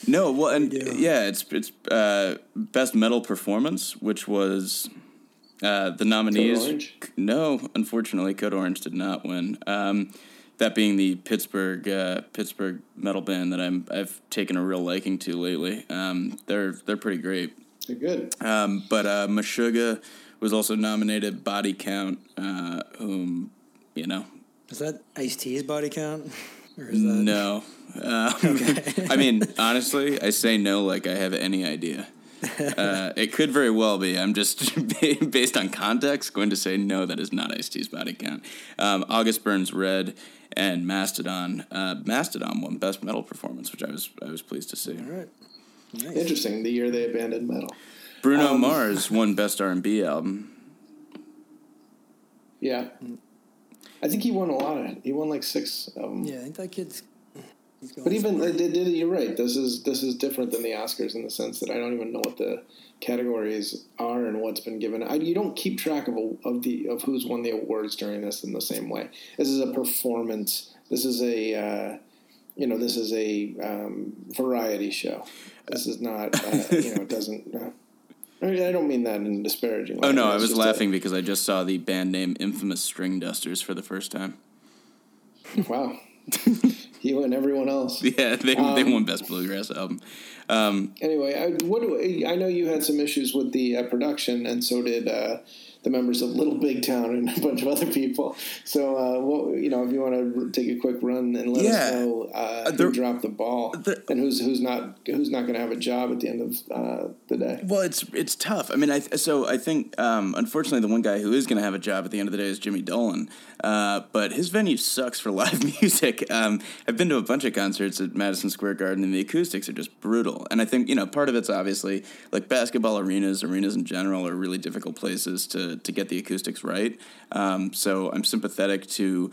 No, well, and do. yeah, it's it's uh, best metal performance, which was uh, the nominees. Orange? No, unfortunately, Code Orange did not win. Um, that being the Pittsburgh uh, Pittsburgh metal band that I'm I've taken a real liking to lately. Um, they're they're pretty great. They're good. Um, but uh, Meshuggah was also nominated. Body Count, uh, whom you know is that Ice T's body count, <laughs> or is that No. <laughs> Um, I mean, honestly, I say no like I have any idea. <laughs> Uh, it could very well be. I'm just, based on context, going to say no, that is not Ice T's body count. Um, August Burns Red and Mastodon. Uh, Mastodon won Best Metal Performance, which I was I was pleased to see. all right? Nice. Interesting. The year they abandoned metal. Bruno Um, Mars won Best R&B album. Yeah, I think he won a lot of. He won like six of them. Yeah, I think that kid's. But even somewhere. they did. You're right. This is this is different than the Oscars in the sense that I don't even know what the categories are and what's been given. I, you don't keep track of of the of who's won the awards during this in the same way. This is a performance. This is a uh, you know this is a um, variety show. This is not uh, you know it doesn't. Uh, I mean, I don't mean that in disparaging. way. Oh no, I was just a- laughing because I just saw the band name Infamous Stringdusters for the first time. wow, <laughs> you and everyone else. <laughs> Yeah, they, they Um, won Best Bluegrass album. Um, Anyway, I, what I know you had some issues with the uh, production, and so did uh, the members of Little Big Town and a bunch of other people. So, uh, what, you know, if you want to take a quick run and let Yeah. us know uh, who dropped the ball there- and who's who's not who's not going to have a job at the end of uh, the day. Well, it's it's tough. I mean, I so I think um, unfortunately the one guy who is going to have a job at the end of the day is Jimmy Dolan, uh, but his venue sucks for live <laughs> music. Um, I've been to a bunch of concerts at Madison Square Garden, and the acoustics are just brutal. And I think you know part of it's obviously like basketball arenas, arenas in general are really difficult places to to get the acoustics right. Um, so I'm sympathetic to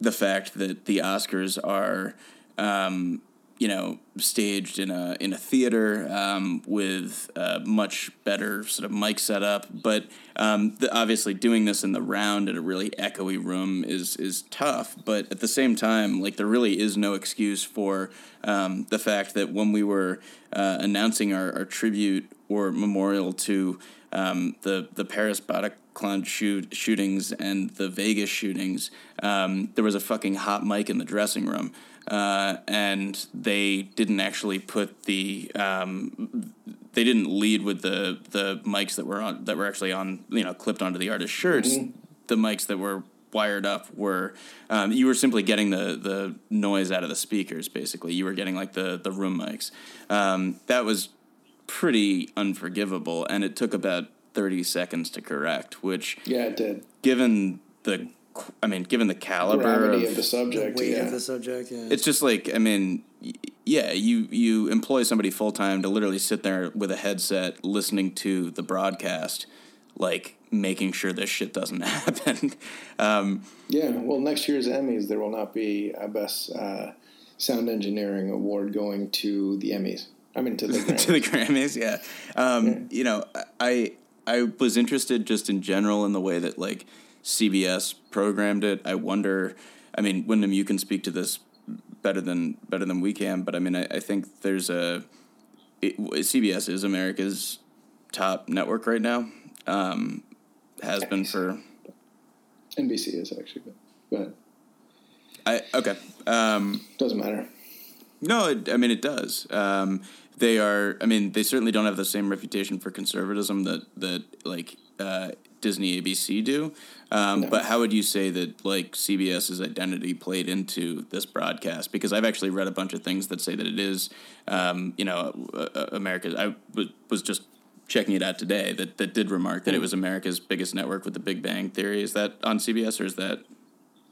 the fact that the Oscars are, um, you know, staged in a in a theater um, with a much better sort of mic setup. But um, the, obviously, doing this in the round in a really echoey room is is tough. But at the same time, like there really is no excuse for um, the fact that when we were uh, announcing our, our tribute or memorial to um, the the Paris Bataclan shoot, shootings and the Vegas shootings, um, there was a fucking hot mic in the dressing room, uh, and they didn't actually put the um, they didn't lead with the the mics that were on that were actually on you know clipped onto the artist's shirts. The mics that were wired up were um, you were simply getting the the noise out of the speakers. Basically, you were getting like the the room mics. Um, that was pretty unforgivable, and it took about thirty seconds to correct. Which, Yeah, it did. given the, I mean, given the caliber of, of the subject. weight yeah. of the subject. Yeah. it's just like I mean, yeah, you you employ somebody full time to literally sit there with a headset listening to the broadcast, like making sure this shit doesn't <laughs> happen. um, Yeah, well, next year's Emmys, there will not be a best uh, sound engineering award going to the Emmys. I mean, to the Grammys. <laughs> to the Grammys, yeah. Um, You know, I I was interested just in general in the way that like CBS programmed it. I wonder. I mean, Wyndham, you can speak to this better than better than we can, but I mean, I, I think there's a it, CBS is America's top network right now. Um, has been for NBC is actually, but, but I okay. Um, doesn't matter. No, it, I mean it does. Um, they are. I mean, they certainly don't have the same reputation for conservatism that that like uh, Disney ABC do. Um, No. But how would you say that like CBS's identity played into this broadcast? Because I've actually read a bunch of things that say that it is, um, you know, uh, uh, America's. I w- was just checking it out today. That that did remark that it was America's biggest network with The Big Bang Theory. Is that on CBS or is that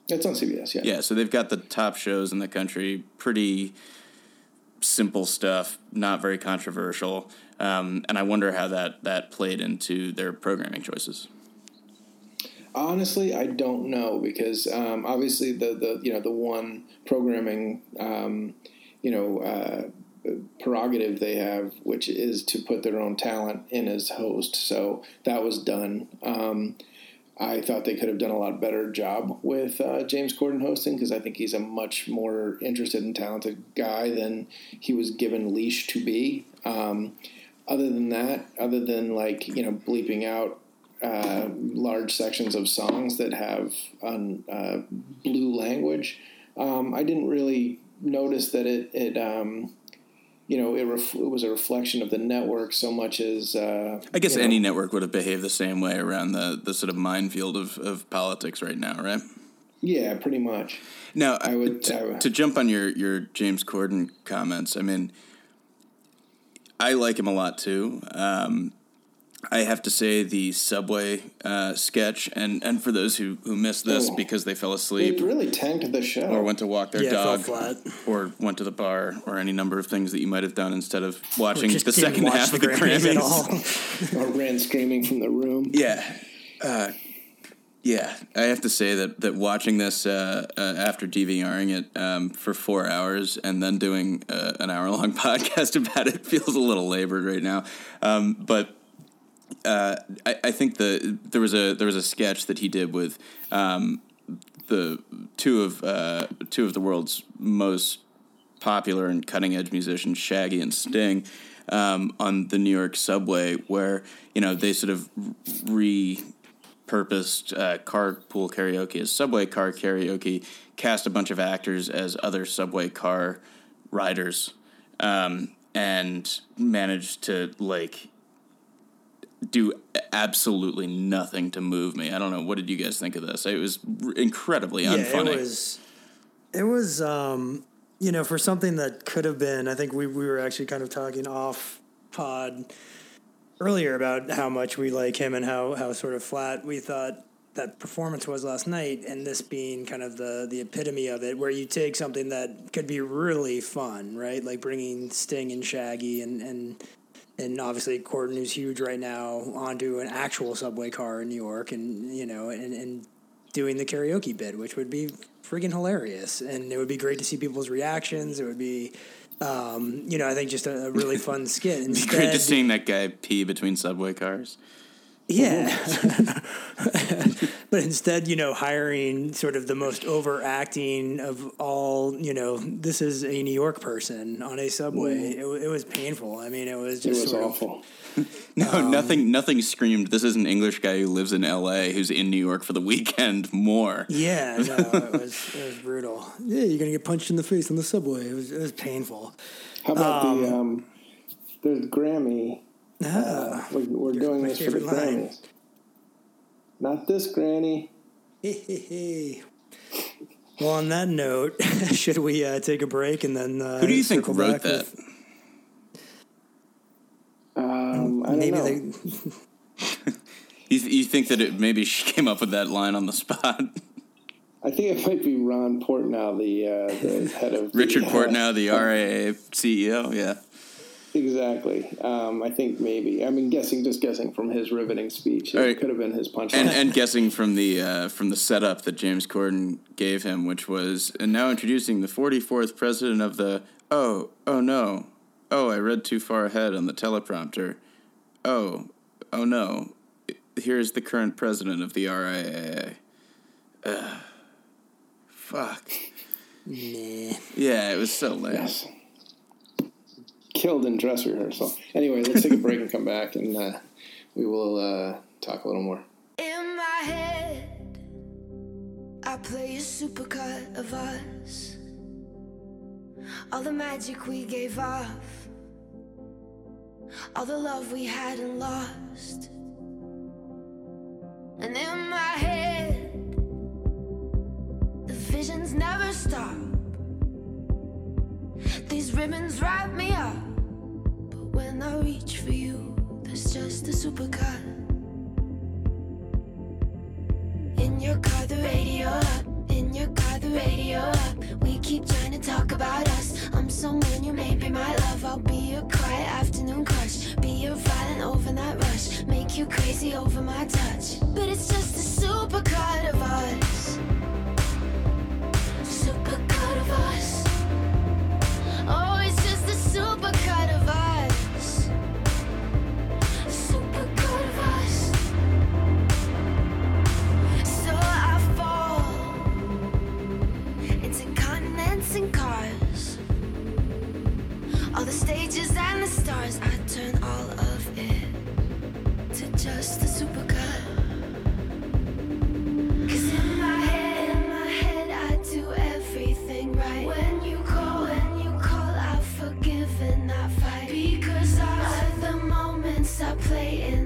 It's on CBS. Yeah. yeah, so they've got the top shows in the country, pretty simple stuff, not very controversial, um, and I wonder how that that played into their programming choices. Honestly, I don't know because um, obviously the, the you know the one programming um, you know uh, prerogative they have, which is to put their own talent in as host. So that was done. Um, I thought they could have done a lot better job with uh, James Corden hosting because I think he's a much more interested and talented guy than he was given leash to be. Um, other than that, other than like you know bleeping out uh, large sections of songs that have un, uh, blue language, um, I didn't really notice that it it um, you know it, ref- it was a reflection of the network so much as uh, I guess you know, any network would have behaved the same way around the the sort of minefield of, of politics right now, right? yeah pretty much Now, I would- to, I would- to jump on your your James Corden comments. I mean, I like him a lot too. Um, I have to say the subway uh, sketch, and, and for those who, who missed this Oh. because they fell asleep, it asleep really tanked the show. or went to walk their Yeah, it fell dog flat. or went to the bar or any number of things that you might have done instead of watching the second watch half the of the Grammys Grammys. at all. <laughs> or ran screaming from the room. Yeah. Uh, yeah, I have to say that, that watching this uh, uh, after DVRing it um, for four hours and then doing uh, an hour long <laughs> podcast about it feels a little labored right now. Um, but uh, I, I think the there was a there was a sketch that he did with um, the two of uh, two of the world's most popular and cutting edge musicians, Shaggy and Sting, um, on the New York subway, where you know they sort of repurposed uh, carpool karaoke as subway car karaoke, cast a bunch of actors as other subway car riders, um, and managed to like do absolutely nothing to move me. I don't know. What did you guys think of this? It was r- incredibly yeah, unfunny. it was. It was, um, you know, for something that could have been. I think we we were actually kind of talking off pod earlier about how much we like him and how how sort of flat we thought that performance was last night, and this being kind of the the epitome of it, where you take something that could be really fun, right? Like bringing Sting and Shaggy and and and obviously Corden, is huge right now, onto an actual subway car in New York, and you know, and and doing the karaoke bit, which would be freaking hilarious, and it would be great to see people's reactions. It would be. Um, you know, I think just a, a really fun <laughs> skit. It'd be Instead, great to seeing that guy pee between subway cars. Yeah. <laughs> but instead, you know, hiring sort of the most overacting of all, you know, this is a New York person on a subway. It, it was painful. I mean, it was It just was sort of- awful. <laughs> No, Um, nothing. Nothing screamed. This is an English guy who lives in L.A. who's in New York for the weekend. More. yeah, <laughs> no, it was it was brutal. Yeah, you're gonna get punched in the face on the subway. It was it was painful. How about the um, there's Grammy? Ah, We're, we're doing this for the favorite line. Grammys. Not this granny. well, on that note, <laughs> should we uh, take a break and then uh, Who do you think circle wrote back that? with- Um, I don't Maybe know. they, <laughs> You, th- you think that it maybe she came up with that line on the spot? I think it might be Ron Portnow, the uh, the head of <laughs> the, Richard uh, Portnow, the RAA CEO. Yeah. Exactly. Um, I think maybe. I mean, guessing, just guessing from his riveting speech, it All right. could have been his punchline. And, and guessing from the uh, from the setup that James Corden gave him, which was, and now introducing the 44th president of the. Oh, oh no, oh I read too far ahead on the teleprompter. Oh, oh no, here's the current president of the RIAA. Ugh. fuck. nah. Yeah, it was so lame. yes. Killed in dress rehearsal. Anyway, let's take a break and come back, and uh, we will uh, talk a little more. In my head, I play a supercut of us. all the magic we gave off, all the love we hadn't lost. And in my head, the visions never stop. These ribbons wrap me up, but when I reach for you, there's just a supercut. In your car, the radio up. In your car, the radio up. We keep trying to talk about us. I'm someone you may be my love. I'll be your quiet afternoon crush. Be your violent overnight rush. Make you crazy over my touch. But it's just a supercut of us. Supercut of us. Oh, it's just the super moments I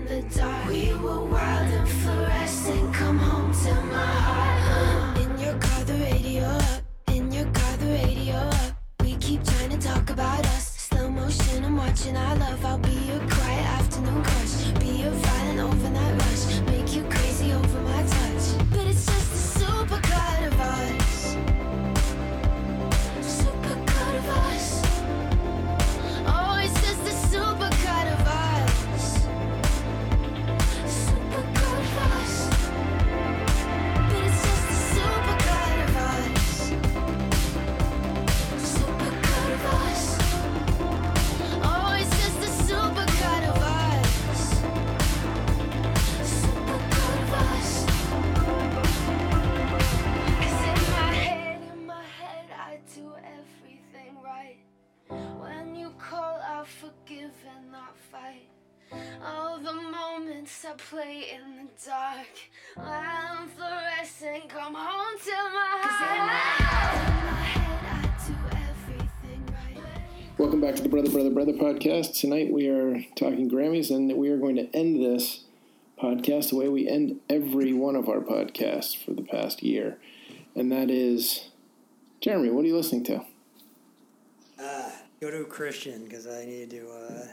I'm fluorescent. Come home to my heart. In my head, I do everything right. Welcome back to the Brother, Brother, Brother podcast. Tonight we are talking Grammys, and we are going to end this podcast the way we end every one of our podcasts for the past year. And that is, Jeremy, what are you listening to? Go to Christian because I need to. Uh,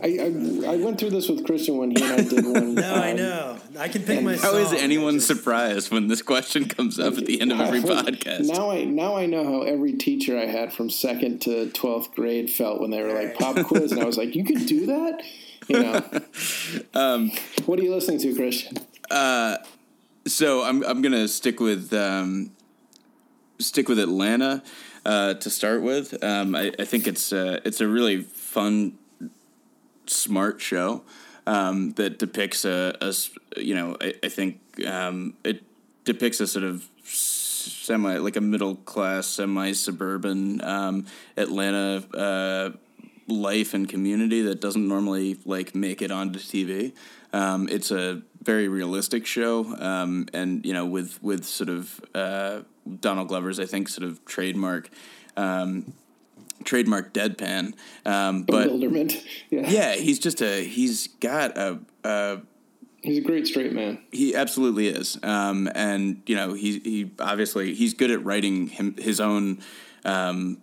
I, I, I went through this with Christian when he and I did one. <laughs> no, I um, know. I can pick my. How is song, anyone just- surprised when this question comes up at the end of every <laughs> podcast? Now I now I know how every teacher I had from second to twelfth grade felt when they were like pop <laughs> quiz, and I was like, "You could do that," you know. Um, what are you listening to, Christian? So I'm I'm gonna stick with um, stick with Atlanta uh, to start with. Um, I, I think it's uh, it's a really fun, smart show um, that depicts a, a, you know I, I think um, it depicts a sort of semi like a middle class semi suburban um, Atlanta. Uh, life and community that doesn't normally like make it onto TV. Um, it's a very realistic show, um, and you know, with with sort of uh, Donald Glover's, I think, sort of trademark. Um, trademark deadpan um, but Bewilderment. <laughs> Yeah. yeah he's just a he's got a, a he's a great straight man. he absolutely is, um, and you know he he obviously he's good at writing him his own, um,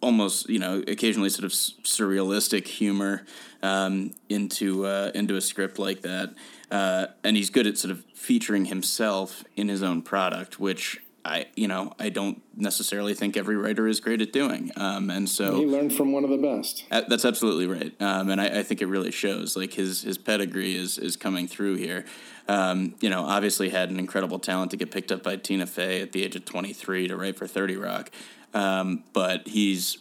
almost you know occasionally sort of surrealistic humor um, into uh, into a script like that, uh, and he's good at sort of featuring himself in his own product, which I you know I don't necessarily think every writer is great at doing, um, and so He learned from one of the best. uh, That's absolutely right, um, and I, I think it really shows. Like his his pedigree is is coming through here. Um, you know, obviously had an incredible talent to get picked up by Tina Fey at the age of 23 to write for 30 Rock, um, but he's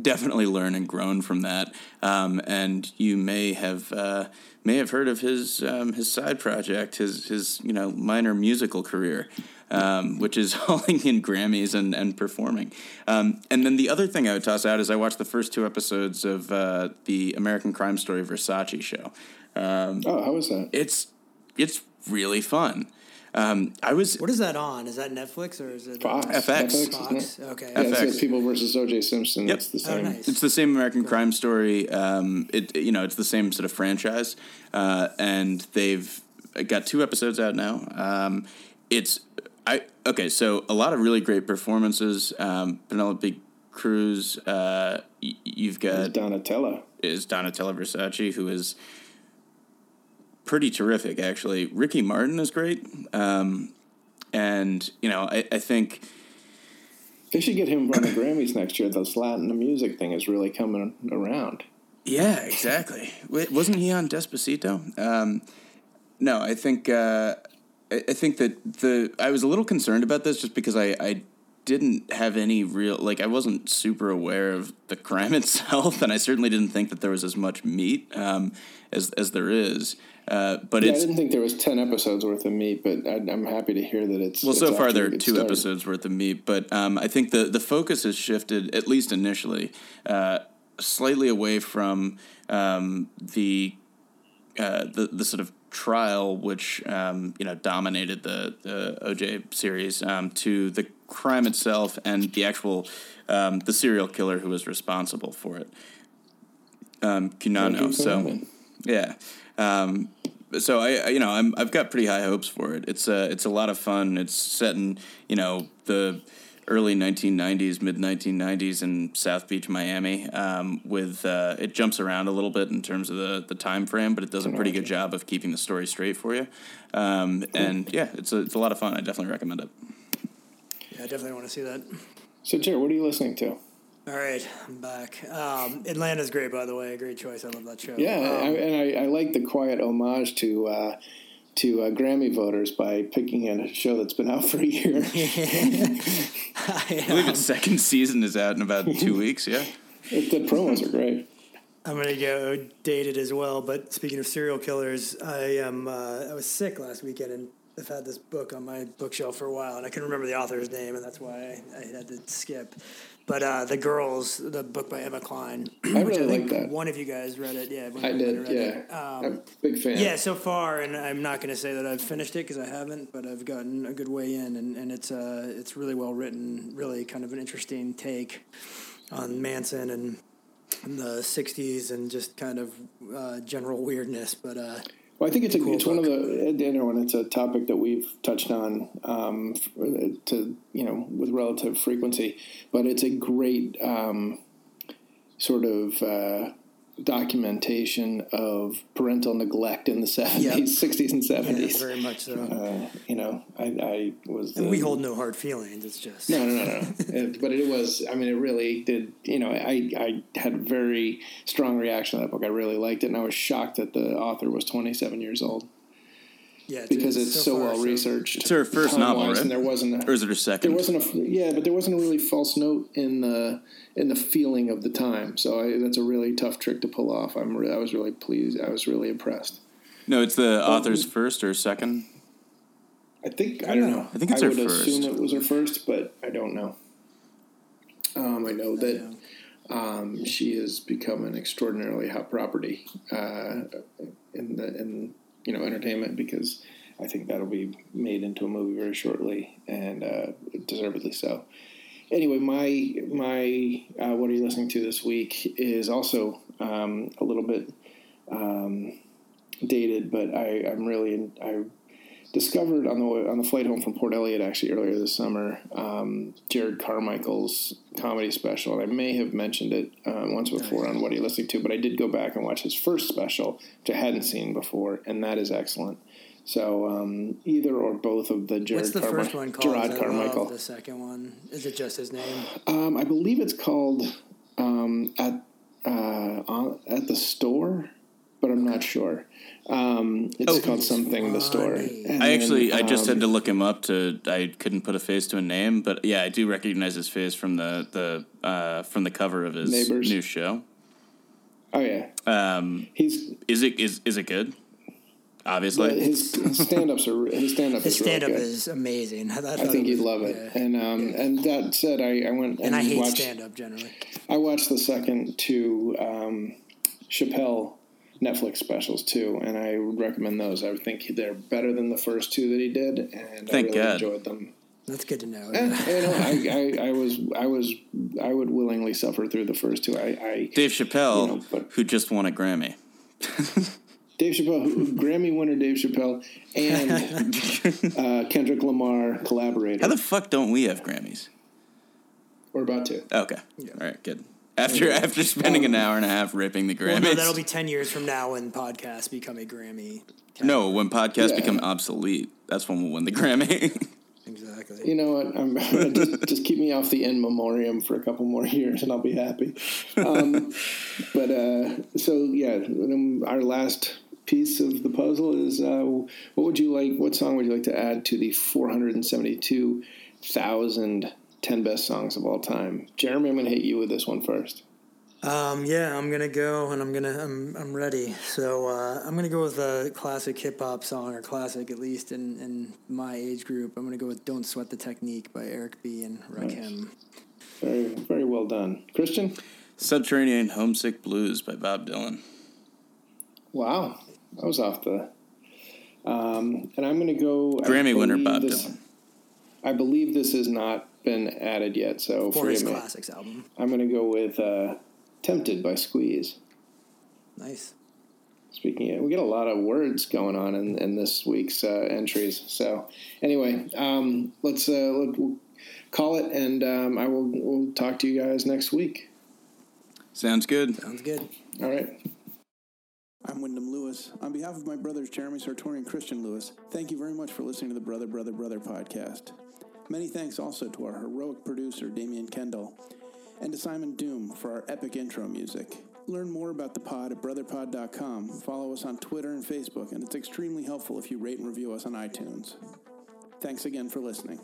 definitely learned and grown from that. Um, and you may have uh, may have heard of his um, his side project, his his you know minor musical career, um, which is <laughs> hauling in Grammys and and performing. Um, and then the other thing I would toss out is I watched the first two episodes of uh, the American Crime Story Versace show. Um, Oh, how was that? it's it's really fun. Um, I was What is that on? Is that Netflix or is it uh, Fox. FX. Netflix, isn't Fox? Okay. Yeah, it's FX. like People versus O.J. Simpson. Yep. It's the Oh, same. nice. It's the same American crime story. Um, it you know it's the same sort of franchise, uh, and they've got two episodes out now. Um, it's I okay, so a lot of really great performances. Um, Penelope Cruz. Uh, y- you've got Donatella. is Donatella Versace, who is pretty terrific, actually. Ricky Martin is great. Um, and, you know, I, I think, They should get him on the Grammys next year. This Latin music thing is really coming around. yeah, exactly. Wait, Wasn't he on Despacito? Um, no, I think, uh, I, I think that the, I was a little concerned about this just because I, I didn't have any real, like, I wasn't super aware of the crime <laughs> itself, and I certainly didn't think that there was as much meat um, as, as there is. Uh, but Yeah, I didn't think there was ten episodes worth of meat, but I, I'm happy to hear that it's. Well, it's so far there are two start. episodes worth of meat, but um, I think the the focus has shifted at least initially, uh, slightly away from um, the, uh, the the sort of trial which um, you know dominated the the OJ series um, to the crime itself and the actual um, the serial killer who was responsible for it, um, Cunanan. So. Yeah. Um, so I, I, you know, I'm, I've got pretty high hopes for it. It's a, it's a lot of fun. It's set in, you know, the early 1990s, mid 1990s in South Beach, Miami. Um, with uh, it jumps around a little bit in terms of the the time frame, but it does a pretty good job of keeping the story straight for you. Um, and yeah, it's a, it's a lot of fun. I definitely recommend it. Yeah, I definitely want to see that. So, Jared, what are you listening to? All right, I'm back. Um, Atlanta's great, by the way. Great choice. I love that show. Yeah, Um, I, and I, I like the quiet homage to uh, to uh, Grammy voters by picking in a show that's been out for <laughs> a year. <laughs> I believe its second season is out in about <laughs> two weeks. Yeah. It- the promos are great. I'm gonna go dated as well. But speaking of serial killers, I am. Uh, I was sick last weekend and I've had this book on my bookshelf for a while, and I couldn't remember the author's name, and that's why I, I had to skip. But uh, the girls, the book by Emma Cline. <clears throat> I really think like that. One of you guys read it. Yeah, I did, yeah. Um, I'm a big fan. yeah, so far, and I'm not going to say that I've finished it because I haven't, but I've gotten a good way in, and, and it's uh, it's really well written, really kind of an interesting take on Manson and the '60s and just kind of uh, general weirdness. But uh, Well, I think it's a, Cool it's one of the you know, and it's a topic that we've touched on um, to you know with relative frequency, but it's a great um, sort of uh, documentation of parental neglect in the seventies, <laughs> sixties, and yeah, seventies. very much so. uh, you know, I, I was. and we hold no hard feelings. It's just No, no, no, no. <laughs> It- but it was. I mean, it really did. You know, I I had a very strong reaction to that book. I really liked it, and I was shocked that the author was 27 years old yeah, because it's so, far, well so- researched. It's her first novel, right? And there wasn't. A, Or is it her second? there wasn't a yeah, but there wasn't a really false note in the in the feeling of the time. So I, that's a really tough trick to pull off. I'm re- I was really pleased. I was really impressed. no, it's the author's first or second. I think I don't know. I think it's I her would first. assume it was her first, but I don't know. Um, I know that um, she has become an extraordinarily hot property uh, in the in you know entertainment because I think that'll be made into a movie very shortly and uh, deservedly so. Anyway, my my uh, what are you listening to this week is also um, a little bit um, dated, but I, I'm really I discovered on the on the flight home from Port Elliot actually earlier this summer um, Jerrod Carmichael's comedy special, and I may have mentioned it uh, once before on what are you listening to, but I did go back and watch his first special, which I hadn't seen before, and that is excellent. So um, either or both of the Jerrod What's the Carmi- first one called? Gerard 'Cause I love Carmichael. The second one is it just his name? Um, I believe it's called um, at uh, on, at the store, but I'm not sure. Um, it's Oh. called something the store. And I actually, then, I just um, had to look him up to. I couldn't put a face to a name, but yeah, I do recognize his face from the the uh, from the cover of his Neighbors. new show. Oh yeah, Um, he's is it is is it good? Obviously, his, his stand-ups are his stand-up His is stand up good. is amazing. I, I think you'd love it. And um, and that said, I, I went and, and I hate watched. stand up generally. I watched the second to um, Chappelle Netflix specials too, and I would recommend those. I think they're better than the first two that he did, and Thank I really God. enjoyed them. That's good to know. Eh, you know, I, I, I was I was I would willingly suffer through the first two. I, I Dave Chappelle, You know, but- who just won a Grammy. <laughs> Dave Chappelle, who- Grammy winner Dave Chappelle, and <laughs> uh, Kendrick Lamar collaborator. How the fuck don't we have Grammys? We're about to. Okay. All right, good. After after spending an hour and a half ripping the Well, no, that'll be 10 years from now when podcasts become a Grammy. no, when podcasts Yeah. become obsolete, that's when we'll win the Grammy. <laughs> Exactly. You know what? I'm <laughs> just, just keep me off the in memoriam for a couple more years, and I'll be happy. Um, <laughs> but uh, so yeah, our last piece of the puzzle is uh, what would you like? What song would you like to add to the 472,000 10 best songs of all time? Jeremy, I'm going to hit you with this one first. Um, yeah, I'm gonna go and I'm gonna I'm I'm ready. So uh, I'm gonna go with a classic hip hop song or classic at least in, in my age group. I'm gonna go with "Don't Sweat the Technique" by Eric B. and Rakim. Very, very well done, Christian. Subterranean Homesick Blues by Bob Dylan. Wow, that was off the. Um, and I'm going to go I Grammy winner believe Bob this- Dylan. I believe this is not been added yet, so For his me. classics album. I'm going to go with uh, "Tempted" by Squeeze. Nice. Speaking, of, we get a lot of words going on in, in this week's uh, entries. So, anyway, um, let's uh, let, we'll call it, and um, I will we'll talk to you guys next week. Sounds good. Sounds good. All right. I'm Wyndham Lewis. On behalf of my brothers Jeremy Sartori and Christian Lewis, thank you very much for listening to the Brother, Brother, Brother podcast. Many thanks also to our heroic producer, Damian Kendall, and to Simon Doom for our epic intro music. Learn more about the pod at brotherpod.com. Follow us on Twitter and Facebook, and it's extremely helpful if you rate and review us on iTunes. Thanks again for listening.